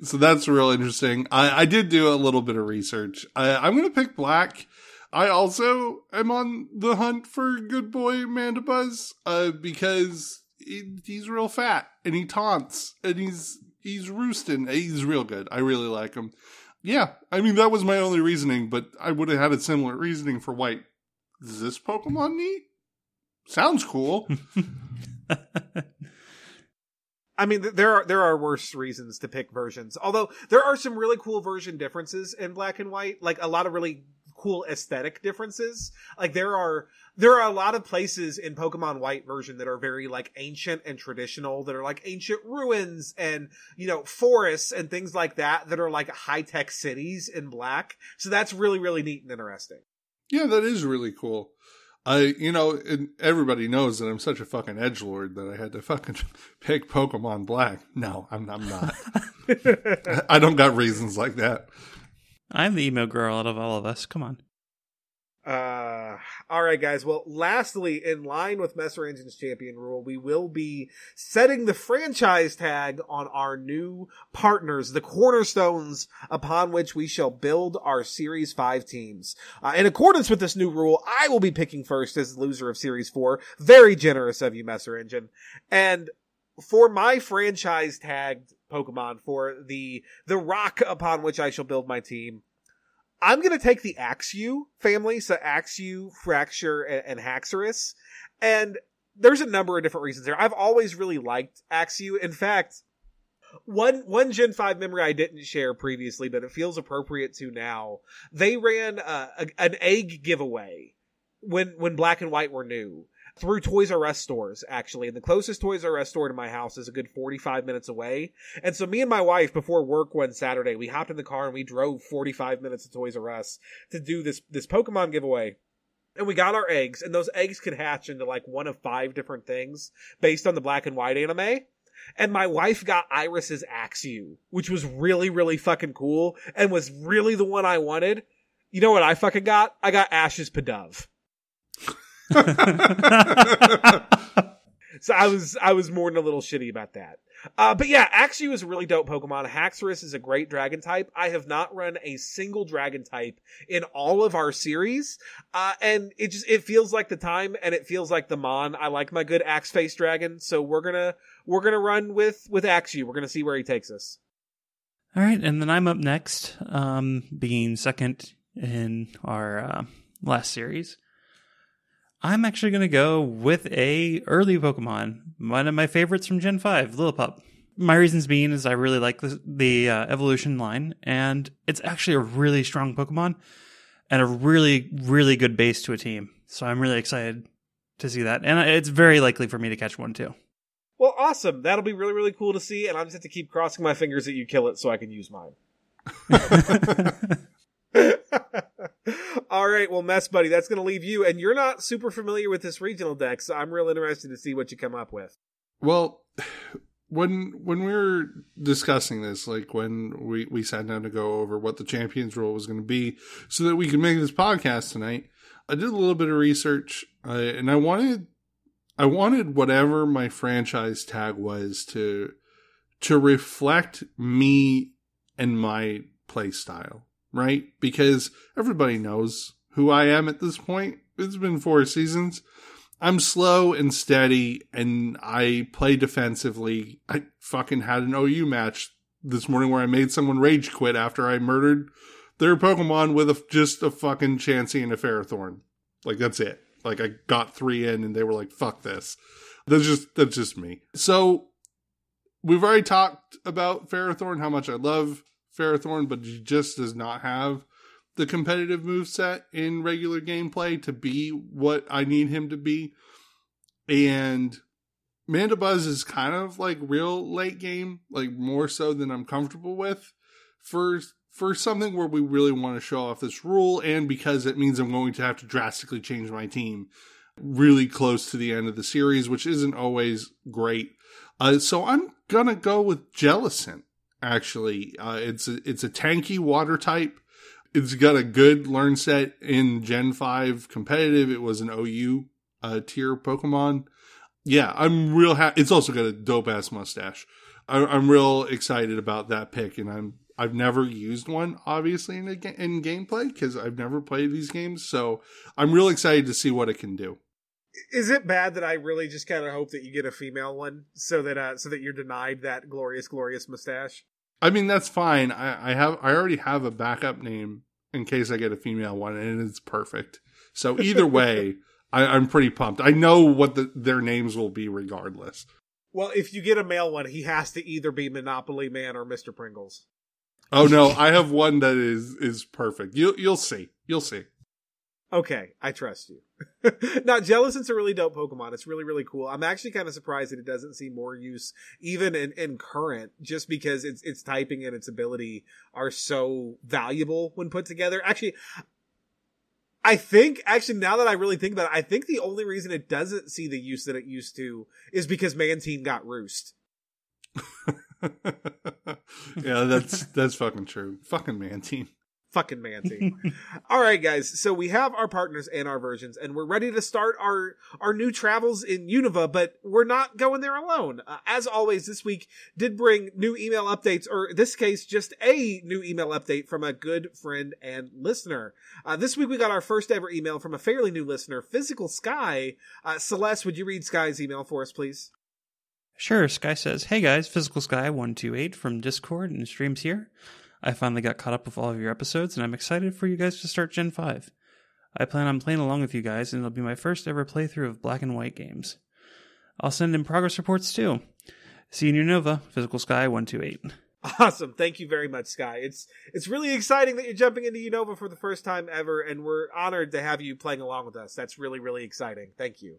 So that's real interesting. I, I did do a little bit of research. I, I'm going to pick black. I also am on the hunt for good boy Mandibuzz, uh, because he, he's real fat and he taunts and he's he's roosting. He's real good. I really like him. Yeah, I mean that was my only reasoning, but I would have had a similar reasoning for white. Is this Pokemon neat? Sounds cool. *laughs* I mean, there are there are worse reasons to pick versions. Although there are some really cool version differences in black and white, like a lot of really cool aesthetic differences. Like there are there are a lot of places in Pokemon White version that are very like ancient and traditional that are like ancient ruins and you know forests and things like that that are like high tech cities in black. So that's really really neat and interesting. yeah, that is really cool. I, you know, and everybody knows that I'm such a fucking edge lord that I had to fucking *laughs* pick Pokemon Black. No, I'm, I'm not. *laughs* I don't got reasons like that. I'm the emo girl out of all of us. Come on. Uh, all right, guys. Well, lastly, in line with Messer Engine's champion rule, we will be setting the franchise tag on our new partners, the cornerstones upon which we shall build our Series 5 teams. Uh, in accordance with this new rule, I will be picking first as loser of Series 4. Very generous of you, Messer Engine. And for my franchise tagged Pokemon, for the, the rock upon which I shall build my team, I'm gonna take the Axew family, so Axew, Fraxure, and, and Haxorus, and there's a number of different reasons there. I've always really liked Axew. In fact, one one Gen Five memory I didn't share previously, but it feels appropriate to now. They ran uh, a, an egg giveaway when when Black and White were new through Toys R Us stores, actually. And the closest Toys R Us store to my house is a good 45 minutes away. And so me and my wife, before work one Saturday, we hopped in the car and we drove 45 minutes to Toys R Us to do this, this Pokemon giveaway. And we got our eggs, and those eggs could hatch into like one of five different things based on the black and white anime. And my wife got Iris's Axew, which was really, really fucking cool and was really the one I wanted. You know what I fucking got? I got Ash's Pidove. *laughs* So I was I was more than a little shitty about that. Uh, but yeah, Axew is a really dope Pokemon. Haxorus is a great dragon type. I have not run a single dragon type in all of our series. Uh, and it just, it feels like the time and it feels like the Mon. I like my good Axe Face Dragon. So we're gonna, we're gonna run with, with Axew. We're gonna see where he takes us. All right, and then I'm up next, um, being second in our uh, last series. I'm actually going to go with a early Pokemon, one of my favorites from Gen 5, Lillipup. My reasons being is I really like the, the uh, evolution line, and it's actually a really strong Pokemon and a really, really good base to a team. So I'm really excited to see that, and it's very likely for me to catch one too. Well, awesome. That'll be really, really cool to see, and I'll just have to keep crossing my fingers that you kill it so I can use mine. *laughs* *laughs* *laughs* *laughs* All right, well, mess buddy, that's going to leave you, and you're not super familiar with this regional dex, so I'm real interested to see what you come up with. Well, when when we were discussing this, like when we we sat down to go over what the champions role was going to be, so that we could make this podcast tonight, I did a little bit of research, uh, and I wanted I wanted whatever my franchise tag was to to reflect me and my play style, right? Because everybody knows who I am at this point. It's been four seasons. I'm slow and steady and I play defensively. I fucking had an OU match this morning where I made someone rage quit after I murdered their Pokemon with a, just a fucking Chansey and a Ferrothorn. Like that's it. Like I got three in and they were like, fuck this. That's just, that's just me. So we've already talked about Ferrothorn, how much I love Ferrothorn, but just does not have the competitive move set in regular gameplay to be what I need him to be. And Mandibuzz is kind of like real late game, like more so than I'm comfortable with for for something where we really want to show off this rule and because it means I'm going to have to drastically change my team really close to the end of the series, which isn't always great. Uh, so I'm gonna go with Jellicent. Actually, uh, it's a, it's a tanky water type it's got a good learn set in Gen 5 competitive. It was an OU uh, tier Pokemon. Yeah, I'm real happy. It's also got a dope ass mustache. I- I'm real excited about that pick, and I'm I've never used one, obviously, in ga- in gameplay because I've never played these games. So I'm real excited to see what it can do. Is it bad that I really just kind of hope that you get a female one so that uh, so that you're denied that glorious, glorious mustache? I mean, that's fine. I, I have I already have a backup name in case I get a female one, and it's perfect. So *laughs* either way, I, I'm pretty pumped. I know what the, their names will be regardless. Well, if you get a male one, he has to either be Monopoly Man or Mr. Pringles. Oh no, I have one that is is perfect. You you'll see. You'll see. Okay, I trust you. *laughs* now, Jellicent's a really dope Pokemon. It's really, really cool. I'm actually kind of surprised that it doesn't see more use even in, in current, just because its its typing and its ability are so valuable when put together. Actually, I think actually now that I really think about it, I think the only reason it doesn't see the use that it used to is because Mantine got roost. *laughs* yeah, that's that's fucking true. Fucking Mantine. Fucking Mantine. *laughs* All right, guys. So we have our partners and our versions, and we're ready to start our our new travels in Unova. But we're not going there alone. Uh, as always, this week did bring new email updates, or this case, just a new email update from a good friend and listener. Uh, this week we got our first ever email from a fairly new listener, Physical Sky. Uh, Celeste, would you read Sky's email for us, please? Sure. Sky says, "Hey guys, Physical Sky one two eight from Discord and streams here. I finally got caught up with all of your episodes, and I'm excited for you guys to start Gen 5. I plan on playing along with you guys, and it'll be my first ever playthrough of black and white games. I'll send in progress reports too. See you in Nova, Physical Sky 128. Awesome. Thank you very much, Sky. It's it's really exciting that you're jumping into Unova for the first time ever, and we're honored to have you playing along with us. That's really, really exciting. Thank you.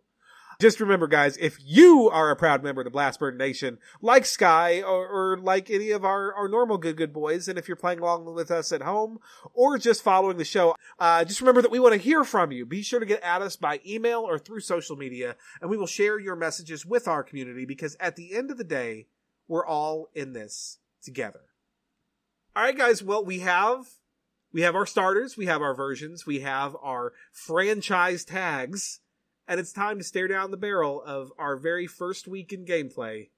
Just remember, guys, if you are a proud member of the Blastburn Nation, like Sky or, or, like any of our, our normal good good boys, and if you're playing along with us at home or just following the show, uh, just remember that we want to hear from you. Be sure to get at us by email or through social media, and we will share your messages with our community because at the end of the day, we're all in this together. All right, guys. Well, we have we have our starters, we have our versions, we have our franchise tags and it's time to stare down the barrel of our very first week in gameplay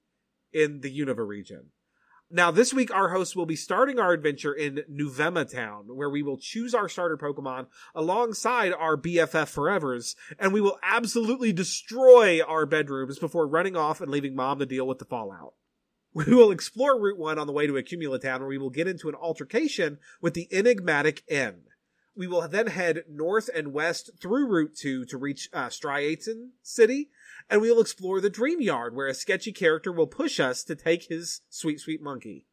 in the Unova region. Now, this week, our hosts will be starting our adventure in Nuvema Town, where we will choose our starter Pokemon alongside our BFF Forevers, and we will absolutely destroy our bedrooms before running off and leaving Mom to deal with the fallout. *laughs* We will explore Route 1 on the way to Accumula Town, where we will get into an altercation with the enigmatic N. We will then head north and west through Route 2 to reach uh, Striaton City, and we will explore the Dream Yard, where a sketchy character will push us to take his sweet, sweet monkey.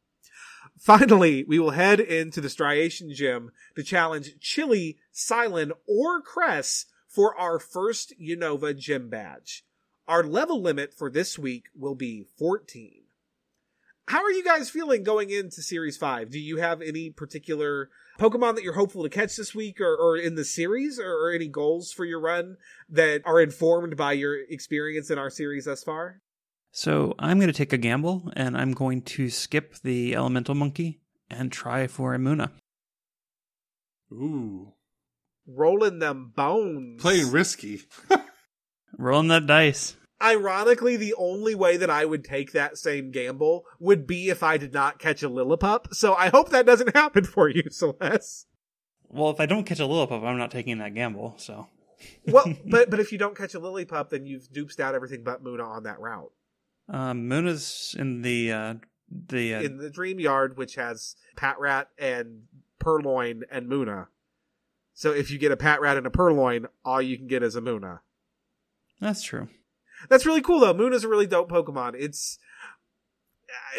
Finally, we will head into the Striaton Gym to challenge Chili, Cilan, or Cress for our first Unova gym badge. Our level limit for this week will be 14. How are you guys feeling going into Series 5? Do you have any particular Pokemon that you're hopeful to catch this week or, or in the series or, or any goals for your run that are informed by your experience in our series thus far? So I'm going to take a gamble and I'm going to skip the elemental monkey and try for a Munna. Ooh, Rolling them bones. playing risky. *laughs* Rolling that dice. Ironically, the only way that I would take that same gamble would be if I did not catch a Lillipup. So I hope that doesn't *laughs* happen for you, Celeste. Well, if I don't catch a Lillipup, I'm not taking that gamble. So *laughs* Well, *laughs* but but if you don't catch a Lillipup, then you've duped out everything but Munna on that route. um, Munna's in the uh, the uh, In the Dream Yard, which has Patrat and Purrloin and Munna. So if you get a Patrat and a Purrloin, all you can get is a Munna. that's true. That's really cool though. Moon is a really dope Pokemon. It's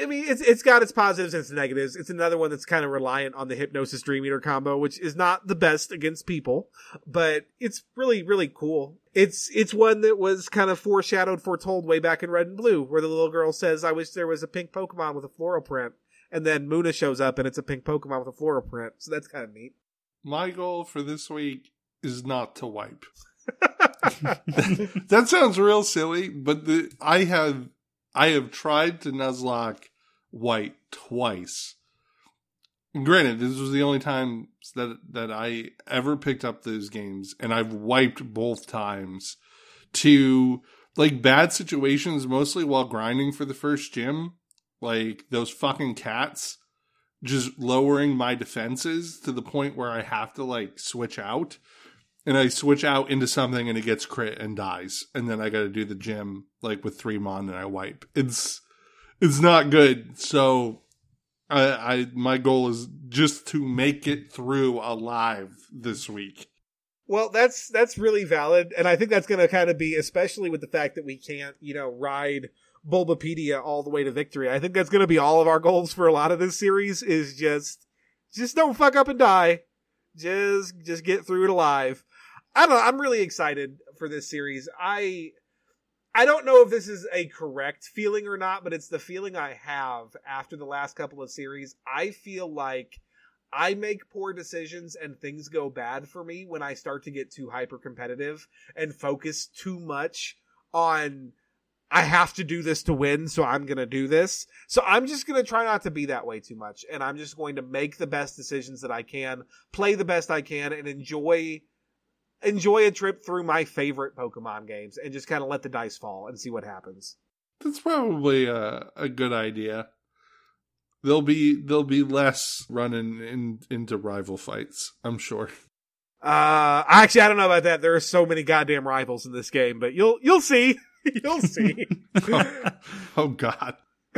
I mean, it's it's got its positives and its negatives. It's another one that's kind of reliant on the Hypnosis Dream Eater combo, which is not the best against people, but it's really really cool. It's it's one that was kind of foreshadowed, foretold way back in Red and Blue, where the little girl says, "I wish there was a pink Pokemon with a floral print," and then Munna shows up and it's a pink Pokemon with a floral print. So that's kind of neat. My goal for this week is not to wipe. *laughs* that sounds real silly, but the I have I have tried to Nuzlocke white twice. Granted, this was the only time that that I ever picked up those games, and I've wiped both times to like bad situations, mostly while grinding for the first gym, like those fucking cats just lowering my defenses to the point where I have to like switch out and I switch out into something and it gets crit and dies. And then I got to do the gym like with three mon and I wipe. It's, it's not good. So I, I, my goal is just to make it through alive this week. Well, that's that's really valid, and I think that's going to kind of be, especially with the fact that we can't, you know, ride Bulbapedia all the way to victory. I think that's going to be all of our goals for a lot of this series. Is just, just don't fuck up and die. Just, just get through it alive. I don't know. I'm really excited for this series. I, I don't know if this is a correct feeling or not, but it's the feeling I have after the last couple of series. I feel like I make poor decisions and things go bad for me when I start to get too hyper competitive and focus too much on I have to do this to win, so I'm going to do this. So I'm just going to try not to be that way too much and I'm just going to make the best decisions that I can, play the best I can and enjoy enjoy a trip through my favorite Pokemon games and just kind of let the dice fall and see what happens. That's probably a, a good idea. There'll be there'll be less running in, into rival fights, I'm sure. Uh, actually, I don't know about that. There are so many goddamn rivals in this game, but you'll you'll see. *laughs* you'll see. *laughs* oh God. *laughs*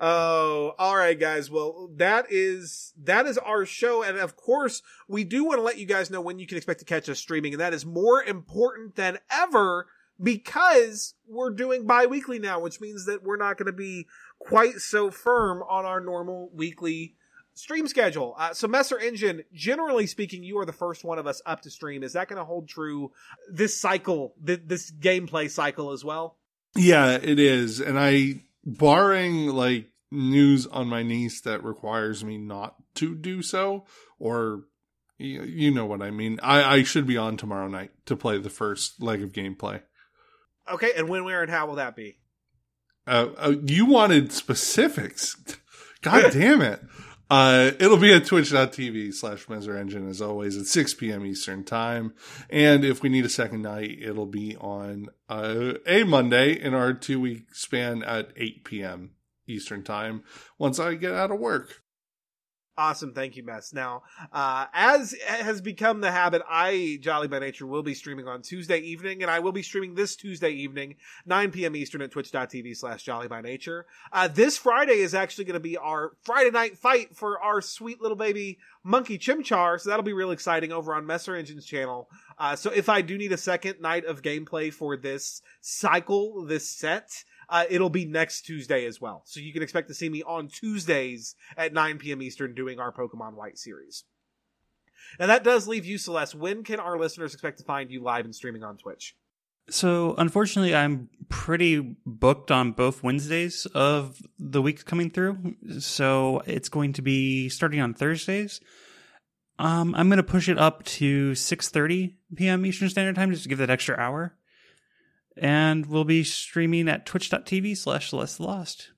oh, all right, guys. Well, that is that is our show, and of course, we do want to let you guys know when you can expect to catch us streaming, and that is more important than ever because we're doing bi-weekly now, which means that we're not going to be quite so firm on our normal weekly stream schedule. Uh, so Messer Engine, generally speaking, you are the first one of us up to stream. Is that going to hold true this cycle, th- this gameplay cycle as well? Yeah, it is. And I, barring like news on my niece that requires me not to do so, or you, know what I mean, I, I should be on tomorrow night to play the first leg of gameplay. Okay, and when, where, and how will that be? Uh, uh, you wanted specifics. *laughs* God damn it. Uh, it'll be at twitch.tv slash Messer Engine as always at 6 p.m. Eastern time. And if we need a second night, it'll be on, uh, a Monday in our two week span at 8 p.m. Eastern time once I get out of work. Awesome, thank you, Mess. Now, uh, as has become the habit, I, Jolly by Nature, will be streaming on Tuesday evening, and I will be streaming this Tuesday evening, 9 p.m. Eastern at twitch.tv slash Jolly by Nature. Uh, this Friday is actually going to be our Friday night fight for our sweet little baby Monkey Chimchar, so that'll be real exciting over on Messer Engine's channel. Uh, so if I do need a second night of gameplay for this cycle, this set, uh, it'll be next Tuesday as well. So you can expect to see me on Tuesdays at 9 p.m. Eastern doing our Pokemon White series. Now that does leave you, Celeste. When can our listeners expect to find you live and streaming on Twitch? So, unfortunately, I'm pretty booked on both Wednesdays of the week coming through. So, it's going to be starting on Thursdays. Um, I'm going to push it up to 6:30 p.m. Eastern Standard Time just to give that extra hour. And we'll be streaming at twitch.tv slash Lost.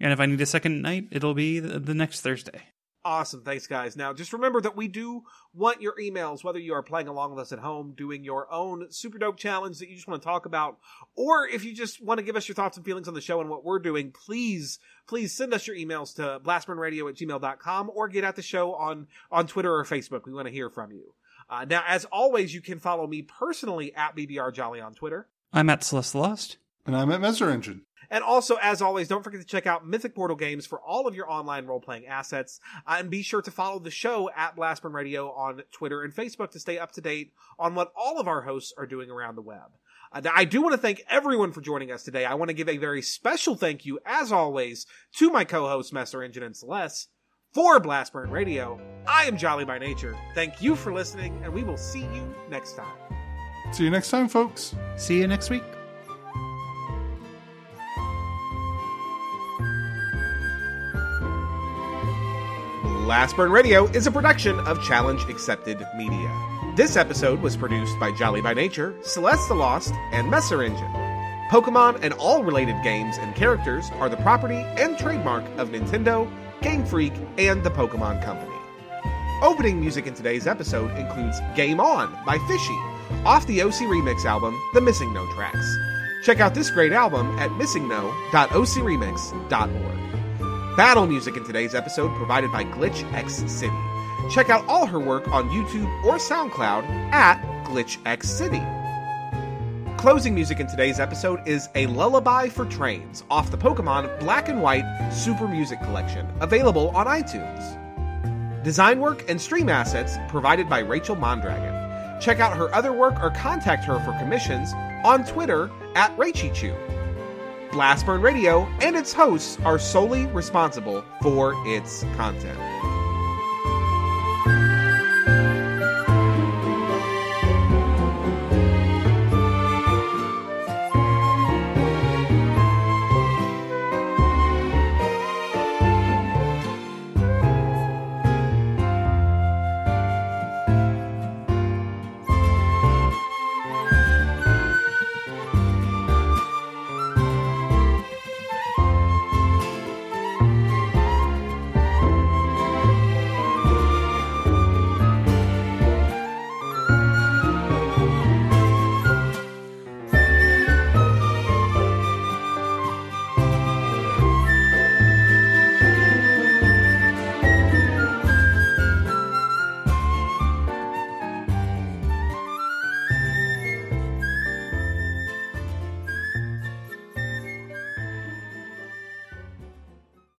And if I need a second night, it'll be the, the next Thursday. Awesome. Thanks, guys. Now, just remember that we do want your emails, whether you are playing along with us at home, doing your own super dope challenge that you just want to talk about, or if you just want to give us your thoughts and feelings on the show and what we're doing, please, please send us your emails to blastburnradio at gmail.com or get at the show on, on Twitter or Facebook. We want to hear from you. Uh, now, as always, you can follow me personally at BBR Jolly on Twitter. I'm at Celeste Lost. And I'm at Messer Engine. And also, as always, don't forget to check out Mythic Portal Games for all of your online role playing assets. Uh, and be sure to follow the show at Blastburn Radio on Twitter and Facebook to stay up to date on what all of our hosts are doing around the web. Uh, I do want to thank everyone for joining us today. I want to give a very special thank you, as always, to my co hosts, Messer Engine and Celeste. For Blastburn Radio, I am Jolly by Nature. Thank you for listening, and we will see you next time. See you next time, folks. See you next week. Blastburn Radio is a production of Challenge Accepted Media. This episode was produced by Jolly by Nature, Celeste the Lost, and Messer Engine. Pokemon and all related games and characters are the property and trademark of Nintendo, Game Freak, and the Pokemon Company. Opening music in today's episode includes Game On by Fishy, off the OC Remix album, The Missing No Tracks. Check out this great album at missingno.ocremix.org. Battle music in today's episode provided by GlitchxCity. Check out all her work on YouTube or SoundCloud at GlitchxCity. Closing music in today's episode is A Lullaby for Trains off the Pokemon Black and White Super Music Collection, available on iTunes. Design work and stream assets provided by Rachel Mondragon. Check out her other work or contact her for commissions on Twitter at Rachichu. Blastburn Radio and its hosts are solely responsible for its content.